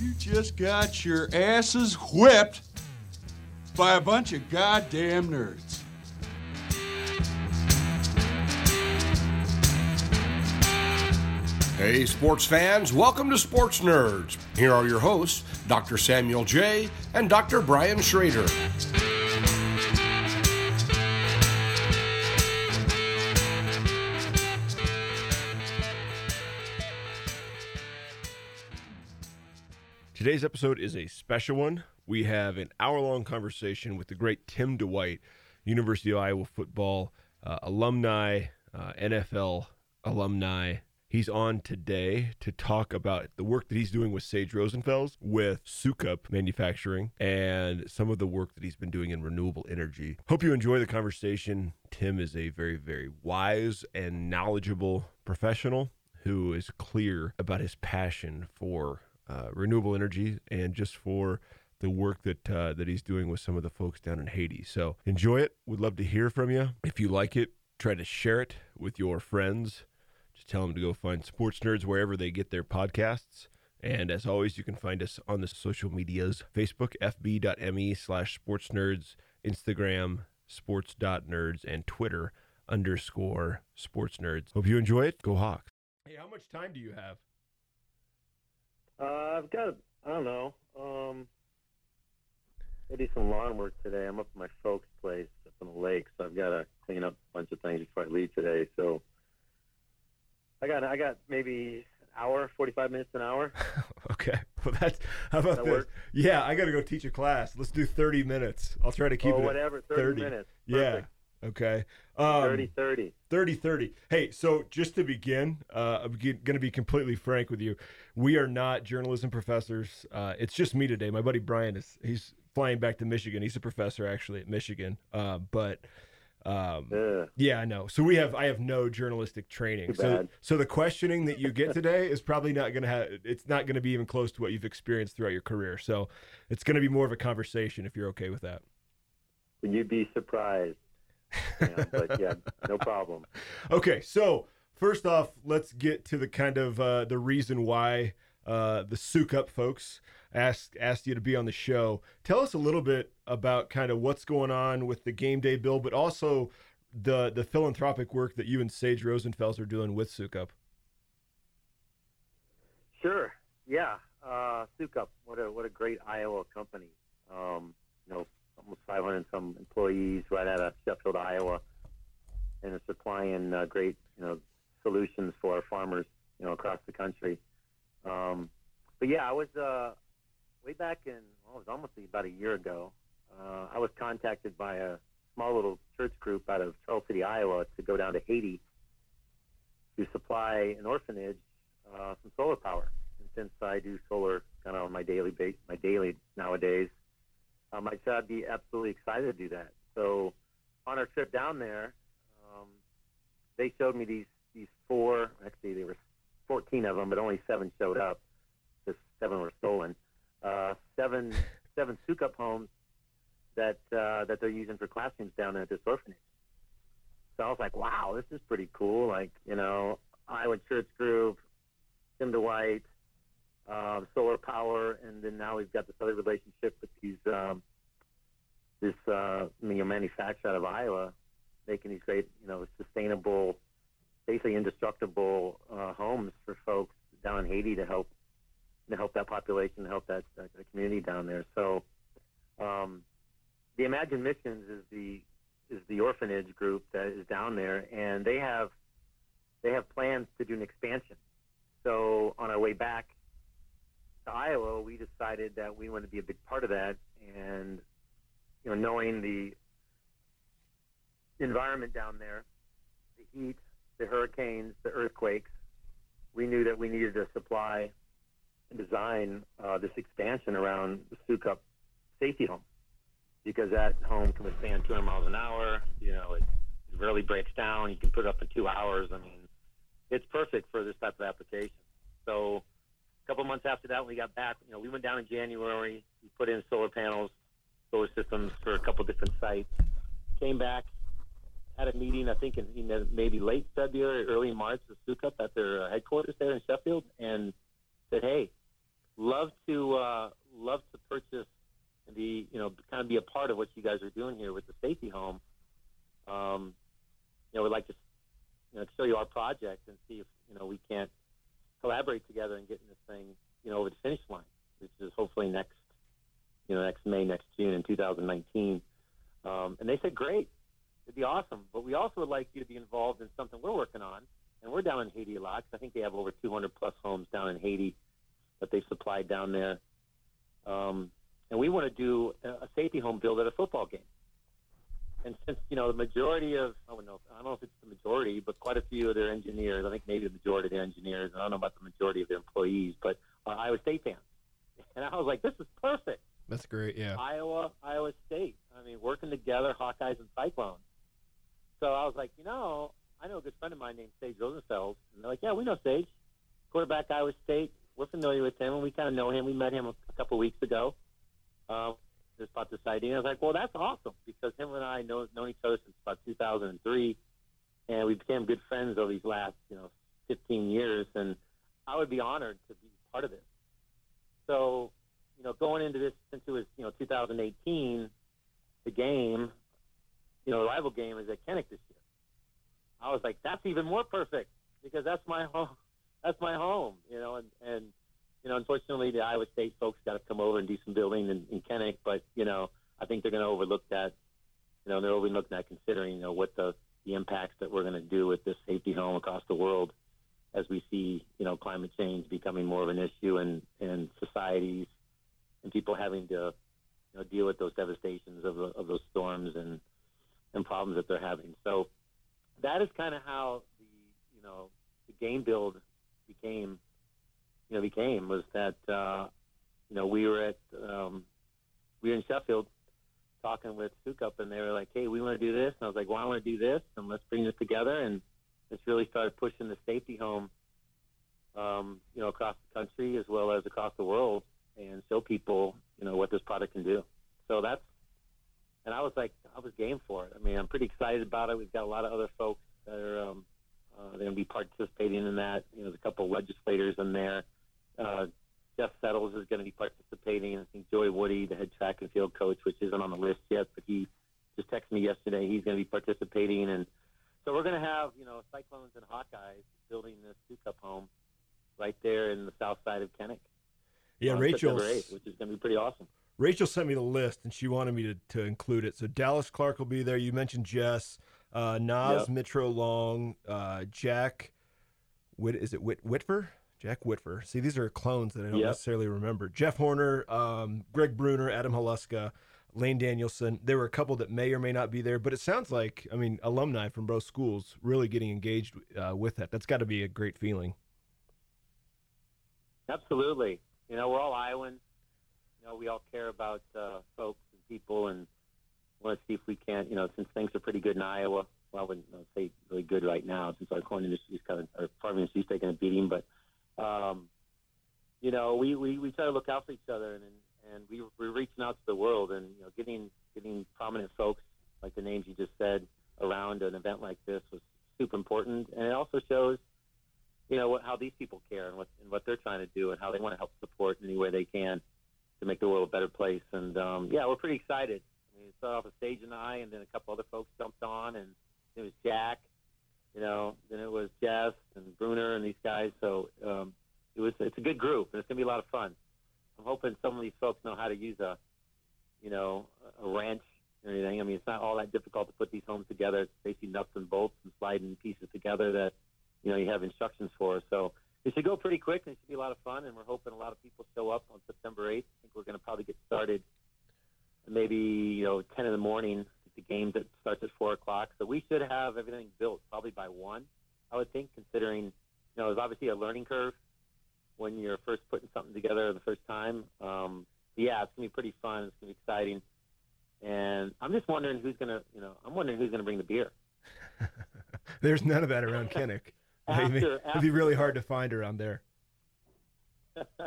You just got your asses whipped by a bunch of goddamn nerds. Hey, sports fans, welcome to Sports Nerds. Here are your hosts, Dr. Samuel J. and Dr. Brian Schrader. Today's episode is a special one. We have an hour long conversation with the great Tim Dwight, University of Iowa football uh, alumni, uh, NFL alumni. He's on today to talk about the work that he's doing with Sage Rosenfels, with Sukup Manufacturing, and some of the work that he's been doing in renewable energy. Hope you enjoy the conversation. Tim is a very, very wise and knowledgeable professional who is clear about his passion for uh, renewable energy and just for the work that uh, that he's doing with some of the folks down in Haiti. So enjoy it. We'd love to hear from you. If you like it, try to share it with your friends. Just tell them to go find Sports Nerds wherever they get their podcasts. And as always, you can find us on the social medias Facebook, fb.me slash sports nerds, Instagram, sports.nerds, and Twitter underscore sports nerds. Hope you enjoy it. Go Hawks. Hey, how much time do you have? Uh, I've got, I don't know, um, maybe some lawn work today. I'm up at my folks' place up in the lake, so I've got to clean up a bunch of things before I leave today. So I got, I got maybe an hour, 45 minutes, an hour. okay. Well, that's how about That this? work? Yeah, I got to go teach a class. Let's do 30 minutes. I'll try to keep or it whatever, 30, 30. minutes. Yeah. Okay. Um, 30, 30. 30 30. Hey, so just to begin, uh, I'm going to be completely frank with you. We are not journalism professors. Uh, it's just me today. My buddy Brian is he's flying back to Michigan. He's a professor actually at Michigan. Uh, but um, Ugh. yeah, I know. So we have I have no journalistic training. So so the questioning that you get today is probably not going to have it's not going to be even close to what you've experienced throughout your career. So it's going to be more of a conversation if you're okay with that. Would You'd be surprised. Yeah, but yeah, no problem. Okay, so first off, let's get to the kind of uh, the reason why uh, the Sukup folks asked asked you to be on the show. Tell us a little bit about kind of what's going on with the game day bill, but also the the philanthropic work that you and Sage Rosenfels are doing with Sukup. Sure. Yeah. Uh, Sukup, what a what a great Iowa company. Um, you know, almost 500 and some employees right out of Sheffield, Iowa, and are supplying uh, great you know solutions for our farmers you know across the country. Um, but yeah, I was uh, way back in well, it was almost about a year ago. Uh, I was contacted by a small little church group out of Charles City, Iowa, to go down to Haiti to supply an orphanage uh, some solar power. And since I do solar kind of on my daily base, my daily nowadays, um, I said I'd be absolutely excited to do that. So on our trip down there, um, they showed me these these four. Actually, there were 14 of them, but only seven showed up. Just seven were stolen. Uh, seven seven Sukup homes that uh, that they're using for classrooms down at this orphanage. So I was like, wow, this is pretty cool. Like, you know, Iowa Church Group, Tim Dwight, uh, solar power, and then now we've got this other relationship with these um, this uh, you know, manufacturer out of Iowa, making these great, you know, sustainable, basically indestructible uh, homes for folks down in Haiti to help to help that population, to help that, that community down there. So, um, the Imagine Missions is the is the orphanage group that is down there, and they have they have plans to do an expansion. So on our way back Iowa, we decided that we wanted to be a big part of that, and you know, knowing the environment down there, the heat, the hurricanes, the earthquakes, we knew that we needed to supply and design uh, this expansion around the Sukup safety home because that home can withstand 200 miles an hour. You know, it rarely breaks down. You can put it up in two hours. I mean, it's perfect for this type of application. So a couple months after that, when we got back, you know, we went down in January. We put in solar panels, solar systems for a couple different sites. Came back, had a meeting, I think, in maybe late February, early March, with Sukup at their uh, headquarters there in Sheffield, and said, "Hey, love to uh, love to purchase and be, you know, kind of be a part of what you guys are doing here with the safety home. Um, you know, we'd like to, you know, show you our project and see if you know we can't collaborate together and getting this thing, you know, over the finish line, which is hopefully next, you know, next May, next June in 2019." Um, and they said, "Great." It'd be awesome. But we also would like you to be involved in something we're working on. And we're down in Haiti a lot. I think they have over 200 plus homes down in Haiti that they've supplied down there. Um, and we want to do a safety home build at a football game. And since you know the majority of I don't know I don't know if it's the majority, but quite a few of their engineers, I think maybe the majority of their engineers, I don't know about the majority of their employees, but are Iowa State fans. And I was like, this is perfect. That's great. Yeah. Iowa, Iowa State. I mean, working together, Hawkeyes and Cyclones. So I was like, you know, I know a good friend of mine named Sage Rosenfels. And they're like, yeah, we know Sage. Quarterback, Iowa State. We're familiar with him, and we kind of know him. We met him a, a couple weeks ago. Um, just about this idea. I was like, well, that's awesome because him and I know known each other since about 2003, and we became good friends over these last, you know, 15 years. And I would be honored to be part of this. So, you know, going into this since it was, you know, 2018, the game you know, the rival game is at Kinnick this year. I was like, that's even more perfect because that's my home. That's my home, you know, and, and you know, unfortunately, the Iowa State folks got to come over and do some building in, in Kinnick, but you know, I think they're going to overlook that. You know, they're overlooking that considering you know what the the impacts that we're going to do with this safety home across the world as we see you know climate change becoming more of an issue and and societies and people having to you know deal with those devastations of, of those storms and and problems that they're having. So that is kind of how the you know the game build became you know became was that uh, you know we were at um, we were in Sheffield talking with Sukup and they were like, hey, we want to do this, and I was like, well, I want to do this, and let's bring this together, and this really started pushing the safety home. Um, you know, across the country as well as across the world, and show people, you know, what this product can do. So that's and I was like, I was game for it. I mean, I'm pretty excited about it. We've got a lot of other folks that are um, uh, going to be participating in that. You know, there's a couple of legislators in there. Uh, Jess Settles is going to be participating. I think Joey Woody, the head track and field coach, which isn't on the list yet, but he just texted me yesterday. He's going to be participating, and so we're going to have you know Cyclones and Hawkeyes building this Sukup home right there in the south side of Kinnick. Yeah, Rachel, which is going to be pretty awesome. Rachel sent me the list and she wanted me to, to include it. So Dallas Clark will be there. You mentioned Jess, uh, Nas, yep. Mitro Long, uh, Jack. Whit, is it Whit, Whitver? Jack Whitver. See, these are clones that I don't yep. necessarily remember. Jeff Horner, um, Greg Brunner, Adam Haluska, Lane Danielson. There were a couple that may or may not be there, but it sounds like, I mean, alumni from both schools really getting engaged uh, with that. That's got to be a great feeling. Absolutely. You know, we're all Iowans you know, we all care about uh, folks and people, and want to see if we can't, you know, since things are pretty good in Iowa. Well, I wouldn't say really good right now since our corn industry is kind of, our farming industry is taking a beating, but, um, you know, we, we, we try to look out for each other, and and we we're reaching out to the world, and you know, getting getting prominent folks like the names you just said around an event like this was super important, and it also shows, you know, what, how these people care and what and what they're trying to do, and how they want to help support in any way they can to make the world a better place. And um, yeah, we're pretty excited. I mean, it started off with Sage and I, and then a couple other folks jumped on, and it was Jack, you know, then it was Jess and Brunner and these guys. So um, it was it's a good group, and it's gonna be a lot of fun. I'm hoping some of these folks know how to use a, you know, a wrench or anything. I mean, it's not all that difficult to put these homes together. It's basically nuts and bolts and sliding pieces together that, you know, you have instructions for. So it should go pretty quick and it should be a lot of fun. And we're hoping a lot of people show up on September 8th. I think we're to probably get started maybe you know 10 in the morning. The game that starts at four o'clock, so we should have everything built probably by one. I would think, considering you know there's obviously a learning curve when you're first putting something together the first time. Um, yeah, it's gonna be pretty fun. It's gonna be exciting, and I'm just wondering who's gonna you know I'm wondering who's gonna bring the beer. There's none of that around Kinnick. after, it'd be really hard to find around there.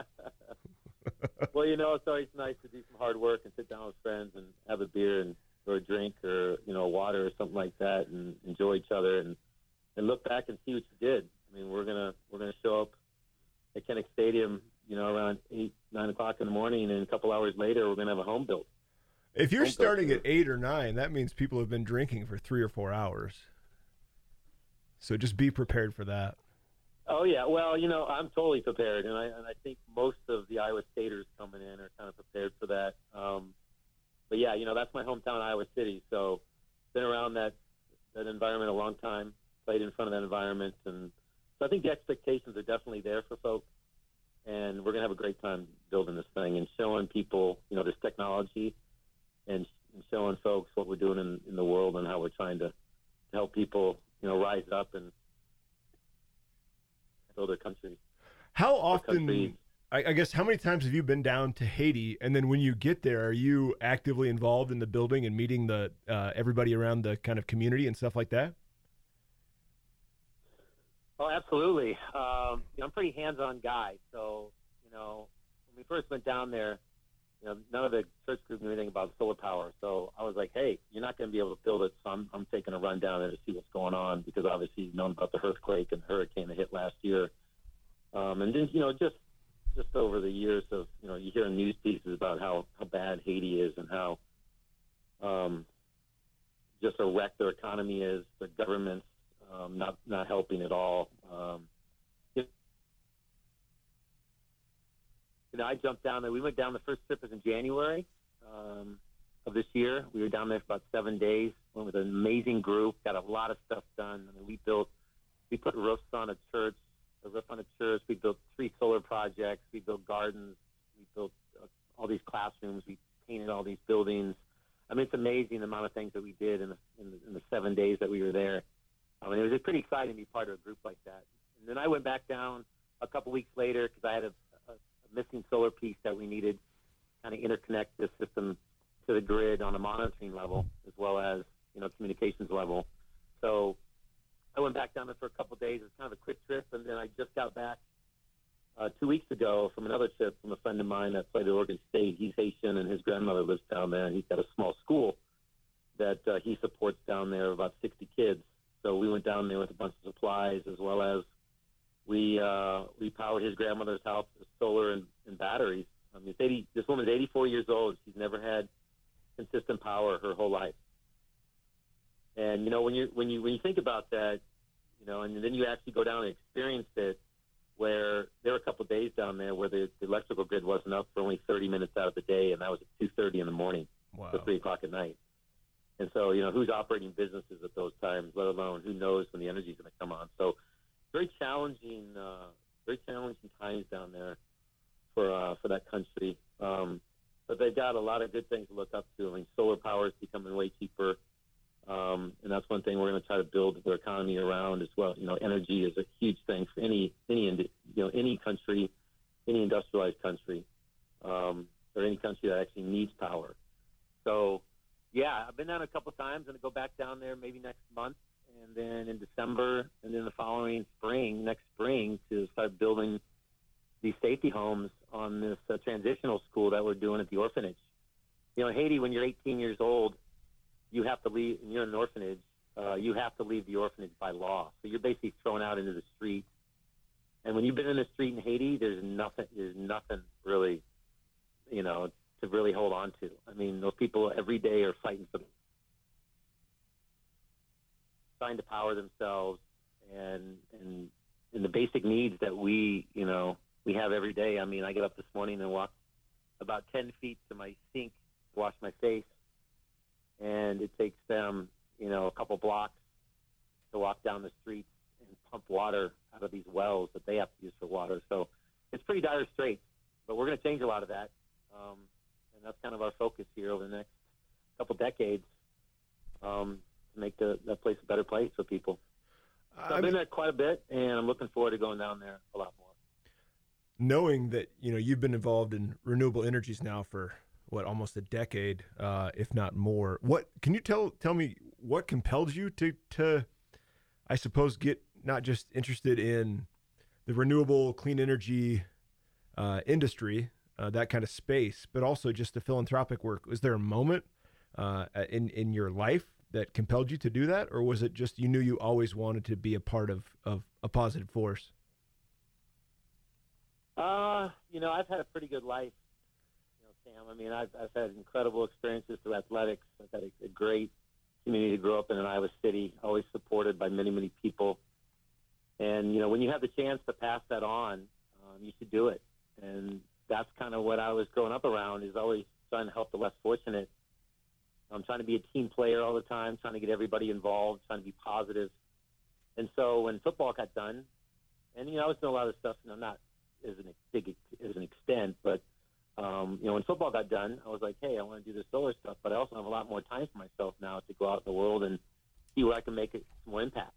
well, you know, it's always nice to do some hard work and sit down with friends and have a beer and or a drink or you know water or something like that and enjoy each other and and look back and see what you did. I mean, we're gonna we're gonna show up at Kinnick Stadium, you know, around eight nine o'clock in the morning, and a couple hours later, we're gonna have a home built. If you're starting at eight or nine, that means people have been drinking for three or four hours. So just be prepared for that. Oh yeah, well, you know, I'm totally prepared, and I and I think most of the Iowa Staters coming in are kind of prepared for that. Um, but yeah, you know, that's my hometown, Iowa City. So been around that that environment a long time, played in front of that environment, and so I think the expectations are definitely there for folks, and we're gonna have a great time building this thing and showing people, you know, this technology, and, and showing folks what we're doing in, in the world and how we're trying to, to help people, you know, rise up and build their country. How often? I, I guess how many times have you been down to Haiti? And then when you get there, are you actively involved in the building and meeting the uh, everybody around the kind of community and stuff like that? Oh, absolutely. Um, you know, I'm a pretty hands-on guy, so you know, when we first went down there, you know, none of the church group knew anything about solar power. So I was like, hey, you're not going to be able to build it. So I'm, I'm taking a run down there to see what's going on because obviously you've known about the earthquake and hurricane that hit last year. Um, and then, you know, just just over the years of, you know, you hear news pieces about how, how bad Haiti is and how um, just a wreck their economy is, the government's um, not, not helping at all. Um, you know, I jumped down there. We went down the first trip was in January um, of this year. We were down there for about seven days. Went with an amazing group. Got a lot of stuff done. I mean, we built, we put roofs on a church a roof on a church. We built three solar projects. We built gardens. We built uh, all these classrooms. We painted all these buildings. I mean, it's amazing the amount of things that we did in the, in the, in the seven days that we were there. I mean, it was pretty exciting to be part of a group like that. And then I went back down a couple weeks later because I had a, a, a missing solar piece that we needed kind of interconnect this system to the grid on a monitoring level as well as you know communications level. So I went back down there for a couple of days. It was kind of a quick trip, and then I just got back uh, two weeks ago from another trip from a friend of mine that played at Oregon State. He's Haitian, and his grandmother lives down there, and he's got a small school that uh, he supports down there, about 60 kids. So we went down there with a bunch of supplies, as well as we uh, we powered his grandmother's house with solar and, and batteries. I mean, 80, this woman's 84 years old. She's never had consistent power her whole life. And you know, when you when you when you think about that, you know, and then you actually go down and experience it, where there were a couple of days down there where the, the electrical grid wasn't up for only 30 minutes out of the day, and that was at 2:30 in the morning, wow. to three o'clock at night. And so, you know, who's operating businesses at those times, let alone who knows when the energy is going to come on. So, very challenging, uh, very challenging times down there for uh, for that country. Um, but they've got a lot of good things to look up to. I mean, solar power is becoming way cheaper. Um, and that's one thing we're going to try to build their economy around as well. You know, energy is a huge thing for any any you know any country, any industrialized country, um, or any country that actually needs power. So, yeah, I've been down a couple times. And to go back down there maybe next month, and then in December, and then the following spring, next spring, to start building these safety homes on this uh, transitional school that we're doing at the orphanage. You know, in Haiti, when you're 18 years old leave, and you're in an orphanage, uh, you have to leave the orphanage by law. So you're basically thrown out into the street. And when you've been in the street in Haiti, there's nothing, there's nothing really, you know, to really hold on to. I mean, those people every day are fighting for, trying to power themselves, and and and the basic needs that we, you know, we have every day. I mean, I get up this morning and walk about 10 feet to my sink, wash my face, and it takes them, you know, a couple blocks to walk down the streets and pump water out of these wells that they have to use for water. So it's pretty dire straits, but we're going to change a lot of that, um, and that's kind of our focus here over the next couple decades um, to make the, that place a better place for people. So I've been there quite a bit, and I'm looking forward to going down there a lot more. Knowing that you know you've been involved in renewable energies now for what almost a decade, uh, if not more. What can you tell tell me what compelled you to to I suppose get not just interested in the renewable clean energy uh, industry, uh, that kind of space, but also just the philanthropic work. Was there a moment uh, in in your life that compelled you to do that, or was it just you knew you always wanted to be a part of of a positive force? Uh, you know, I've had a pretty good life, you know, Sam. I mean, I've, I've had incredible experiences through athletics. I've had a, a great community to grow up in in Iowa City, always supported by many, many people. And, you know, when you have the chance to pass that on, um, you should do it. And that's kind of what I was growing up around is always trying to help the less fortunate. I'm trying to be a team player all the time, trying to get everybody involved, trying to be positive. And so when football got done, and, you know, I was doing a lot of stuff, you know, not as an big an extent, but um, you know, when football got done, I was like, hey, I want to do this solar stuff, but I also have a lot more time for myself now to go out in the world and see where I can make more impact.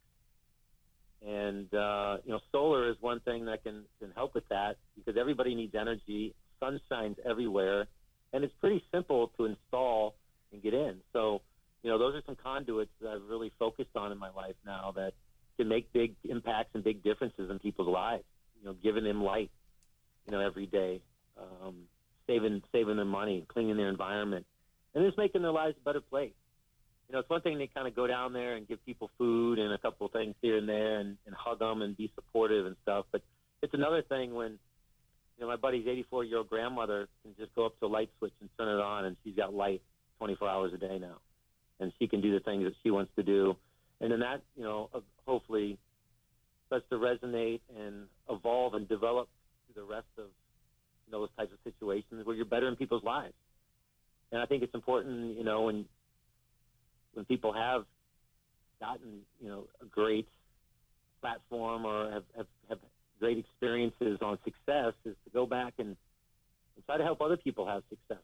And uh, you know, solar is one thing that can can help with that because everybody needs energy. Sun shines everywhere, and it's pretty simple to install and get in. So, you know, those are some conduits that I've really focused on in my life now that can make big impacts and big differences in people's lives you know, giving them light, you know, every day, um, saving saving them money, cleaning their environment, and just making their lives a better place. You know, it's one thing to kind of go down there and give people food and a couple of things here and there and, and hug them and be supportive and stuff, but it's another thing when you know, my buddy's 84 year old grandmother can just go up to a light switch and turn it on, and she's got light 24 hours a day now, and she can do the things that she wants to do, and then that, you know, hopefully starts to resonate and evolve and develop the rest of you know, those types of situations where you're better in people's lives. And I think it's important, you know, when when people have gotten, you know, a great platform or have, have, have great experiences on success is to go back and, and try to help other people have successes.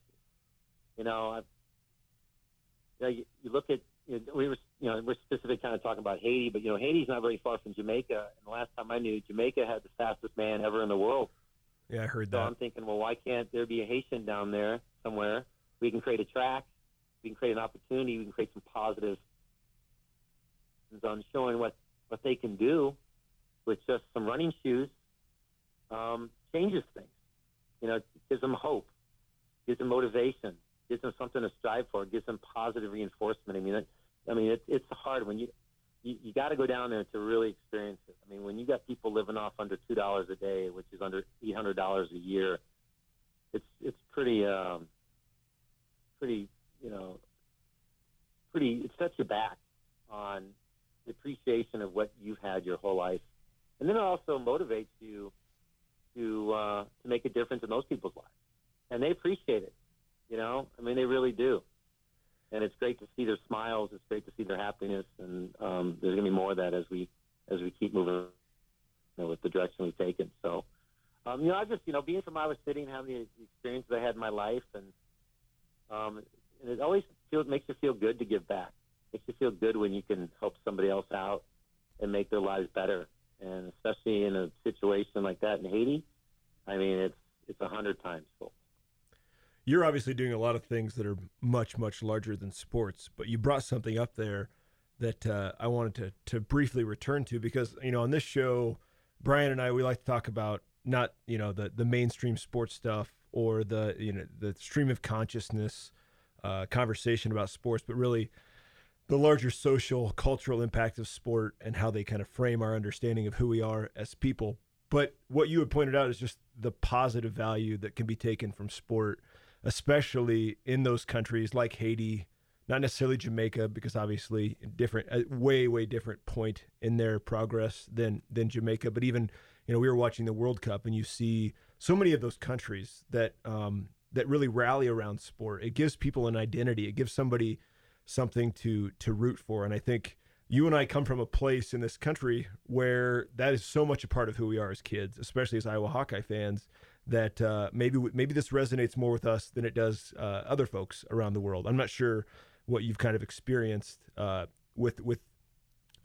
You know, I've, you, know, you, you look at you know, we were, you know, we're specifically kind of talking about Haiti, but you know, Haiti's not very far from Jamaica. And the last time I knew, Jamaica had the fastest man ever in the world. Yeah, I heard so that. So I'm thinking, well, why can't there be a Haitian down there somewhere? We can create a track, we can create an opportunity, we can create some positive on showing what what they can do with just some running shoes. Um, changes things. You know, gives them hope, gives them motivation, gives them something to strive for, gives them positive reinforcement. I mean, it, I mean, it, it's hard when you you, you got to go down there to really experience it. I mean, when you got people living off under two dollars a day, which is under eight hundred dollars a year, it's it's pretty um, pretty you know pretty. It sets you back on the appreciation of what you've had your whole life, and then it also motivates you to uh, to make a difference in those people's lives, and they appreciate it. You know, I mean, they really do. And it's great to see their smiles. It's great to see their happiness, and um, there's going to be more of that as we as we keep moving you know, with the direction we've taken. So, um, you know, I just you know being from Iowa City and having the experiences I had in my life, and um, and it always feels makes you feel good to give back. Makes you feel good when you can help somebody else out and make their lives better. And especially in a situation like that in Haiti, I mean, it's it's a hundred times full you're obviously doing a lot of things that are much much larger than sports but you brought something up there that uh, i wanted to to briefly return to because you know on this show brian and i we like to talk about not you know the the mainstream sports stuff or the you know the stream of consciousness uh, conversation about sports but really the larger social cultural impact of sport and how they kind of frame our understanding of who we are as people. But what you had pointed out is just the positive value that can be taken from sport especially in those countries like Haiti, not necessarily Jamaica, because obviously different, a way way different point in their progress than than Jamaica. But even you know we were watching the World Cup, and you see so many of those countries that um, that really rally around sport. It gives people an identity. It gives somebody something to to root for, and I think you and I come from a place in this country where that is so much a part of who we are as kids, especially as Iowa Hawkeye fans that uh, maybe maybe this resonates more with us than it does uh, other folks around the world. I'm not sure what you've kind of experienced uh, with with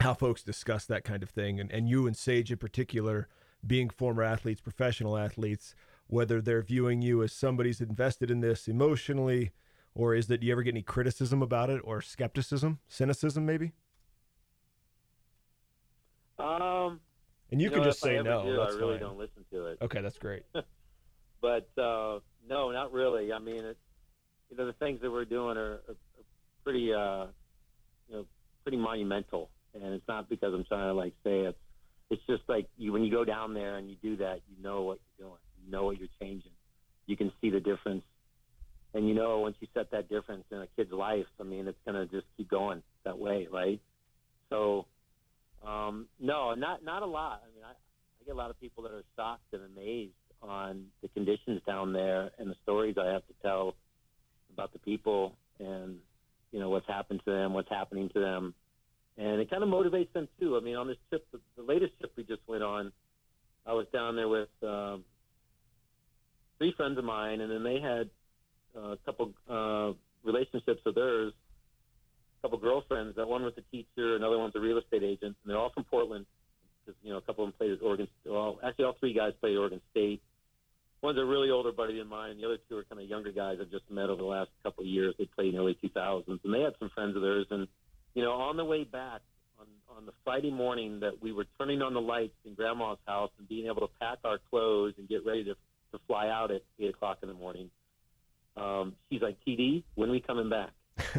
how folks discuss that kind of thing, and and you and Sage in particular, being former athletes, professional athletes, whether they're viewing you as somebody's invested in this emotionally, or is that do you ever get any criticism about it, or skepticism, cynicism, maybe? Um, and you, you can know, just say I no. Do, I really fine. don't listen to it. Okay, that's great. but uh, no, not really. I mean, it, you know, the things that we're doing are, are, pretty uh, you know pretty monumental, and it's not because I'm trying to like say it. It's just like you when you go down there and you do that, you know what you're doing, you know what you're changing, you can see the difference, and you know once you set that difference in a kid's life, I mean it's gonna just keep going that way, right? So, um, no, not not a lot. I mean, I, I get a lot of people that are shocked and amazed on the conditions down there and the stories I have to tell about the people and you know what's happened to them, what's happening to them, and it kind of motivates them too. I mean, on this trip, the, the latest trip we just went on, I was down there with um, three friends of mine, and then they had uh, a couple uh, relationships of theirs, a couple girlfriends. That one was a teacher, another one's a real estate agent, and they're all from Portland. Because you know, a couple of them played at Oregon. Well, actually, all three guys played at Oregon State one's a really older buddy of mine. And the other two are kind of younger guys I've just met over the last couple of years. They played in the early 2000s, and they had some friends of theirs. And you know, on the way back on on the Friday morning that we were turning on the lights in Grandma's house and being able to pack our clothes and get ready to to fly out at eight o'clock in the morning. Um, she's like, TD, when we coming back?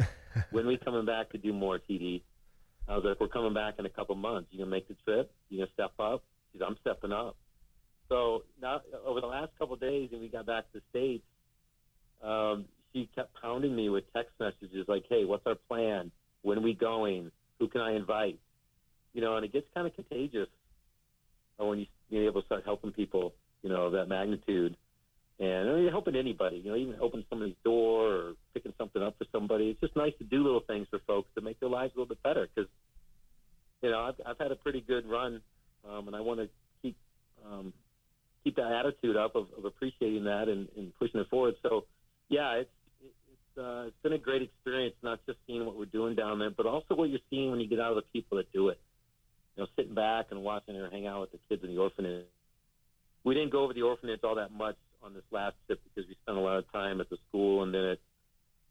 when we coming back to do more TD? I was like, we're coming back in a couple months. You gonna make the trip? You gonna step up? She's, I'm stepping up. So now, over the last couple of days, and we got back to the states, um, she kept pounding me with text messages like, "Hey, what's our plan? When are we going? Who can I invite?" You know, and it gets kind of contagious when you you're able to start helping people, you know, of that magnitude. And I mean, helping anybody, you know, even opening somebody's door or picking something up for somebody. It's just nice to do little things for folks to make their lives a little bit better. Because, you know, I've, I've had a pretty good run, um, and I want to keep um, keep that attitude up of, of appreciating that and, and pushing it forward. So, yeah, it's it's uh, it's been a great experience, not just seeing what we're doing down there, but also what you're seeing when you get out of the people that do it. You know, sitting back and watching her hang out with the kids in the orphanage. We didn't go over the orphanage all that much on this last trip because we spent a lot of time at the school and then at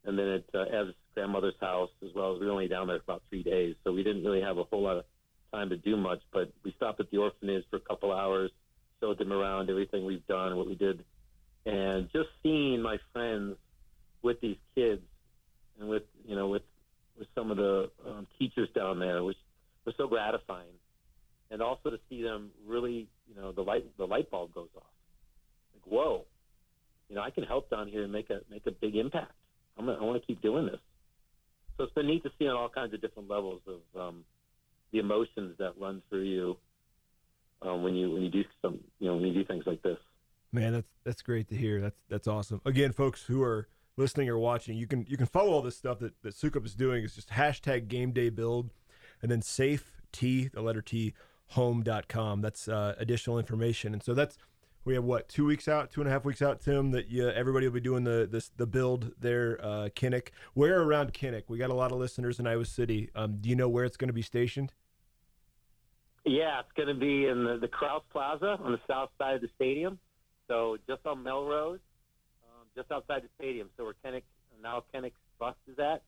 and then at uh, Ev's grandmother's house as well. We were only down there for about three days, so we didn't really have a whole lot of time to do much. But we stopped at the orphanage for a couple hours showed them around everything we've done, what we did, and just seeing my friends with these kids and with you know with with some of the um, teachers down there, which was so gratifying, and also to see them really you know the light the light bulb goes off, like whoa, you know I can help down here and make a make a big impact. I'm gonna, I want to keep doing this. So it's been neat to see on all kinds of different levels of um, the emotions that run through you um, when you when you do some you know when you do things like this. Man, that's that's great to hear. That's that's awesome. Again, folks who are listening or watching, you can you can follow all this stuff that that Sukup is doing. It's just hashtag Game Day Build, and then Safe T the letter T home.com. That's uh, additional information, and so that's we have what two weeks out, two and a half weeks out, Tim. That you, everybody will be doing the this the build there, uh, Kinnick. Where around Kinnick? We got a lot of listeners in Iowa City. Um, do you know where it's going to be stationed? Yeah, it's going to be in the, the Krause Plaza on the south side of the stadium. So just on Melrose, um, just outside the stadium. So where Kinnick, now Kinnick's bus is at.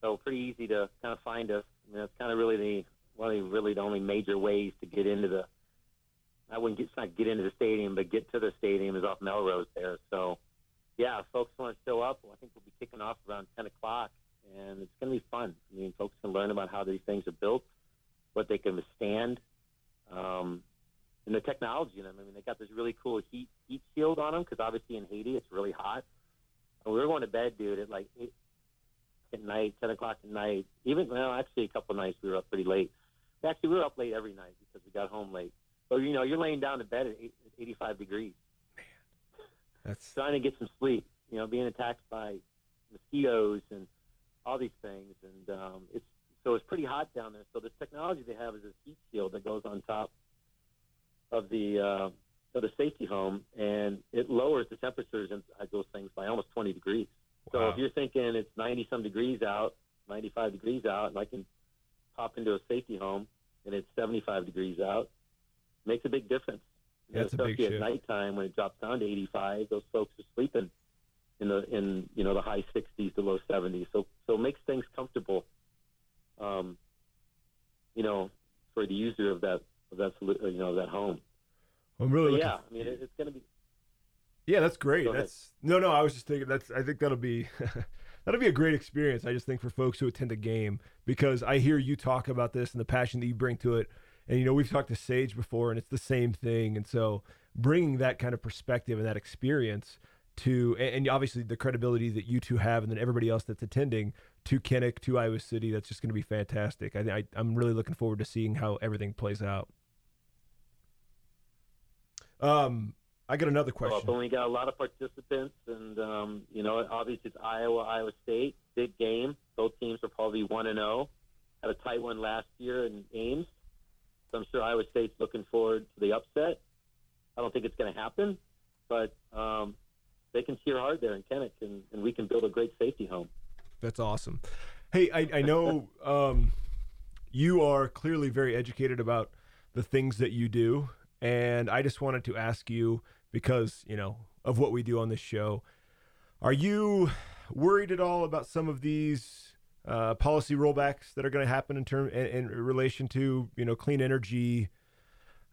So pretty easy to kind of find us. I mean, it's kind of really the one of the, really the only major ways to get into the. I wouldn't get not get into the stadium, but get to the stadium is off Melrose there. So, yeah, if folks want to show up. I think we'll be kicking off around 10 o'clock, and it's going to be fun. I mean, folks can learn about how these things are built what they can withstand, um, and the technology in them. I mean, they got this really cool heat heat shield on them because obviously in Haiti it's really hot. And we were going to bed, dude, at like eight at night, ten o'clock at night. Even well, actually a couple nights we were up pretty late. Actually, we were up late every night because we got home late. But you know, you're laying down in bed at 85 degrees, Man, That's trying to get some sleep. You know, being attacked by mosquitoes and all these things, and um, it's so it's pretty hot down there. So the technology they have is this heat shield that goes on top of the uh, of the safety home, and it lowers the temperatures inside those things by almost 20 degrees. Wow. So if you're thinking it's 90 some degrees out, 95 degrees out, and I can pop into a safety home and it's 75 degrees out, makes a big difference. That's especially a big at shift. nighttime when it drops down to 85, those folks are sleeping in the in you know the high 60s to low 70s. So so it makes things comfortable um, you know, for the user of that of that you know that home. I'm really But yeah, I mean, it, it's going to be. Yeah, that's great. Go ahead. That's no, no. I was just thinking that's. I think that'll be that'll be a great experience. I just think for folks who attend a game because I hear you talk about this and the passion that you bring to it. And you know, we've talked to Sage before, and it's the same thing. And so, bringing that kind of perspective and that experience to, and obviously the credibility that you two have, and then everybody else that's attending to Kinnick, to Iowa City, that's just going to be fantastic. I, I, I'm really looking forward to seeing how everything plays out. Um, I got another question. Well, we got a lot of participants, and um, you know, obviously it's Iowa, Iowa State, big game. Both teams are probably one and zero. Oh. Had a tight one last year in Ames, so I'm sure Iowa State's looking forward to the upset. I don't think it's going to happen, but um, they can cheer hard there in Kinnick, and, and, we can build a great safety home. That's awesome. Hey, I, I know um, you are clearly very educated about the things that you do and I just wanted to ask you because, you know, of what we do on this show, are you worried at all about some of these uh, policy rollbacks that are going to happen in term in, in, relation to, you know, clean energy,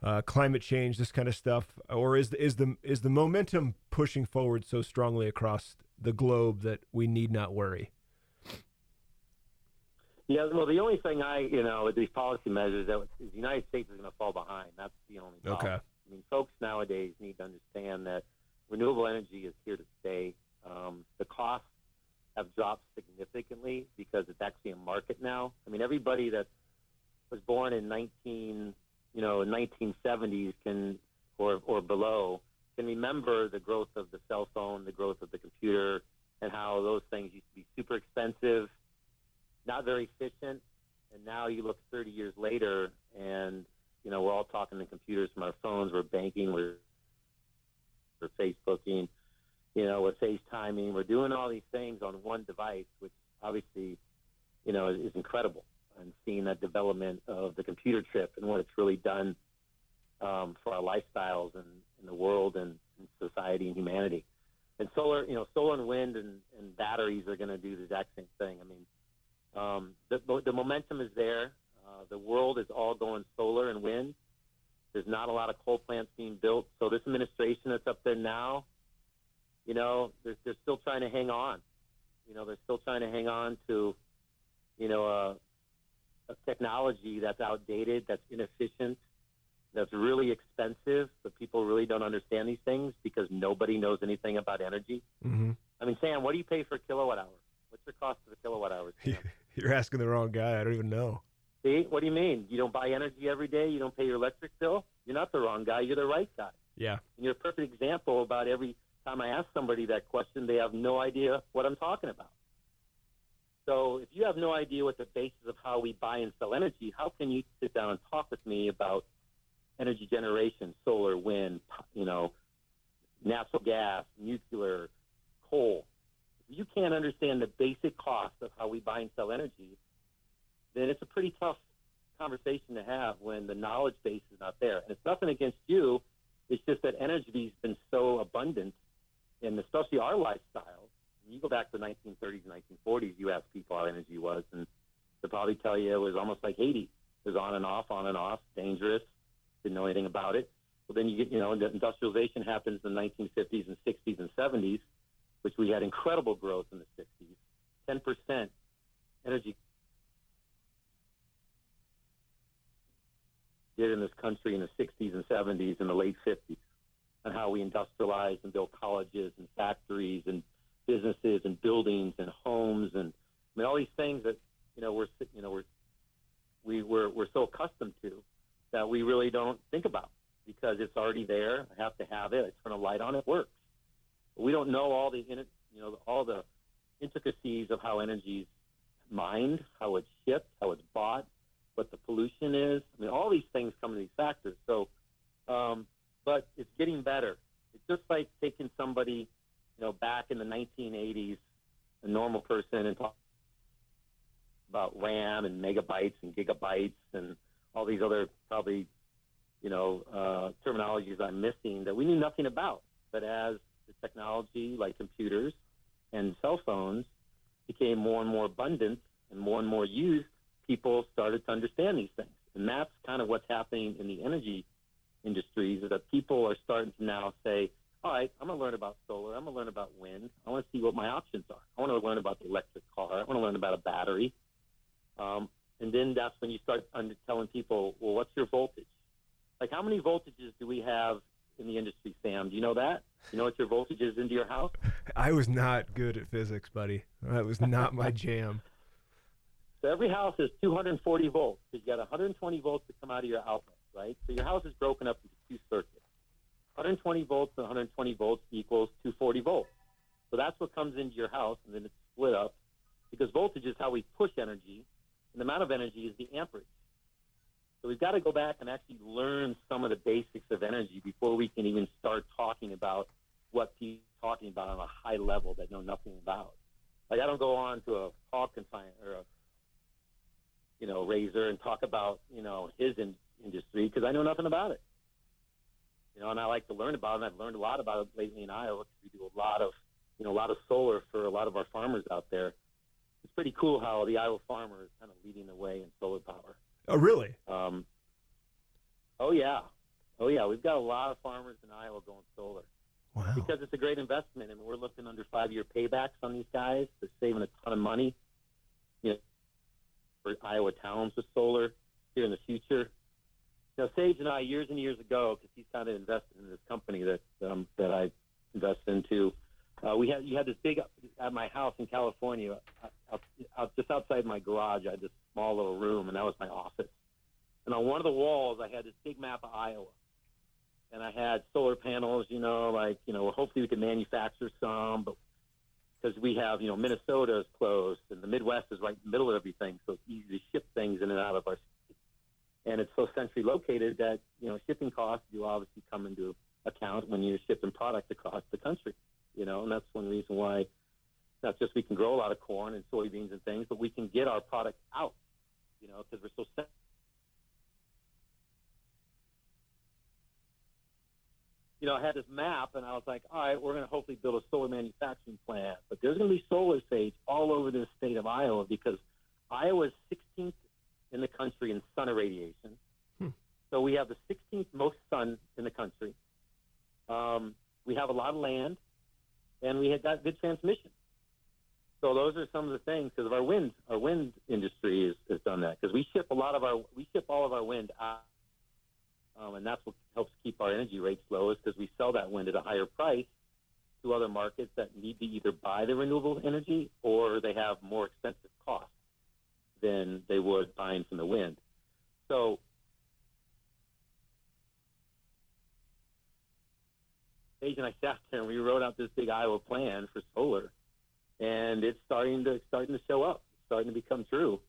uh, climate change, this kind of stuff, or is the, is the is the momentum pushing forward so strongly across the globe that we need not worry? Yeah, well, the only thing I, you know, with these policy measures, that the United States is going to fall behind. That's the only problem. Okay. I mean, folks nowadays need to understand that renewable energy is here to stay. Um, the costs have dropped significantly because it's actually a market now. I mean, everybody that was born in 19, you know, 1970s can or or below can remember the growth of the cell phone, the growth of the computer, and how those things used to be super expensive not very efficient. And now you look 30 years later, and you know we're all talking to computers from our phones. We're banking. We're we're Facebooking. You know, we're FaceTiming. We're doing all these things on one device, which obviously, you know, is, is incredible. And seeing that development of the computer chip and what it's really done um, for our lifestyles and in the world and, and society and humanity. And solar, you know, solar and wind and, and batteries are going to do the exact same thing. I mean, um, the, the momentum is there. Uh, the world is all going solar and wind. There's not a lot of coal plants being built. So this administration that's up there now, you know, they're, they're still trying to hang on. You know, they're still trying to hang on to, you know, a, a technology that's outdated, that's inefficient, that's really expensive, but people really don't understand these things because nobody knows anything about energy. Mm-hmm. I mean, Sam, what do you pay for a kilowatt hour? What's the cost of a kilowatt hour? You're asking the wrong guy. I don't even know. See, what do you mean? You don't buy energy every day? You don't pay your electric bill? You're not the wrong guy. You're the right guy. Yeah. And you're a perfect example about every time I ask somebody that question, they have no idea what I'm talking about. So if you have no idea what the basis of how we buy and sell energy, how can you sit down and talk with me about energy generation, solar, wind, you know, natural gas, nuclear, coal? If you can't understand the basic cost of how we buy and sell energy, then it's a pretty tough conversation to have when the knowledge base is not there. And it's nothing against you. It's just that energy has been so abundant, and especially our lifestyle. You go back to the 1930s and 1940s, you ask people how energy was, and they'll probably tell you it was almost like Haiti. It was on and off, on and off, dangerous, didn't know anything about it. Well, then you get, you know, industrialization happens in the 1950s and 60s and 70s which we had incredible growth in the 60s, 10% energy did in this country in the 60s and 70s and the late 50s, and how we industrialize and build colleges and factories and businesses and buildings and homes and I mean all these things that you know we're you know we're we we're, we're so accustomed to that we really don't think about because it's already there. I have to have it. I turn a light on, it works we don't know all the you know all the intricacies of how energy is mined, how it's shipped, how it's bought, what the pollution is. I mean, all these things come into these factors. So, um, but it's getting better. It's just like taking somebody, you know, back in the 1980s, a normal person, and talk about RAM and megabytes and gigabytes and all these other probably, you know, uh, terminologies I'm missing that we knew nothing about. But as the technology like computers and cell phones became more and more abundant and more and more used, people started to understand these things. And that's kind of what's happening in the energy industries is that people are starting to now say, all right, I'm going to learn about solar. I'm going to learn about wind. I want to see what my options are. I want to learn about the electric car. I want to learn about a battery. Um, and then that's when you start under, telling people, well, what's your voltage? Like, how many voltages do we have in the industry, Sam? Do you know that? You know what your voltage is into your house? I was not good at physics, buddy. That was not my jam. So every house is 240 volts. So you got 120 volts to come out of your outlet, right? So your house is broken up into two circuits. 120 volts and 120 volts equals 240 volts. So that's what comes into your house, and then it's split up because voltage is how we push energy, and the amount of energy is the amperage. So we've got to go back and actually learn some of the basics of energy before we can even start talking about what people are talking about on a high level that know nothing about. Like I don't go on to a consign or a you know razor and talk about you know his in- industry because I know nothing about it you know, and I like to learn about it. And I've learned a lot about it lately in Iowa because we do a lot of, you know, a lot of solar for a lot of our farmers out there. It's pretty cool how the Iowa farmer is kind of leading the way in solar power. Oh, really? Um, oh yeah, oh yeah. We've got a lot of farmers in Iowa going solar Wow. because it's a great investment, and we're looking under five-year paybacks on these guys. They're saving a ton of money, you know, for Iowa towns with solar here in the future. You know, Sage and I, years and years ago, because he's kind of invested in this company that um, that I invested into. Uh, we had you had this big at my house in California, out, out, just outside my garage. I had this small little room, and that was my office. And on one of the walls, I had this big map of Iowa and I had solar panels, you know, like, you know, hopefully we could manufacture some, but because we have, you know, Minnesota is close and the Midwest is right in the middle of everything, so it's easy to ship things in and out of our. And it's so centrally located that, you know, shipping costs do obviously come into account when you're shipping product across the country, you know, and that's one reason why not just we can grow a lot of corn and soybeans and things, but we can get our product out, you know, because we're so central. you know, I had this map, and I was like, all right, we're going to hopefully build a solar manufacturing plant, but there's going to be solar stage all over the state of Iowa because Iowa's 16th in the country in sun irradiation. Hmm. So we have the 16th most sun in the country. Um, we have a lot of land, and we had got good transmission. So those are some of the things because of our wind. Our wind industry has, has done that because we ship a lot of our we ship all of our wind out um, and that's what helps keep our energy rates low is because we sell that wind at a higher price to other markets that need to either buy the renewable energy or they have more expensive costs than they would buying from the wind. So Paige and I sat there and we wrote out this big Iowa plan for solar, and it's starting to starting to show up, it's starting to become true,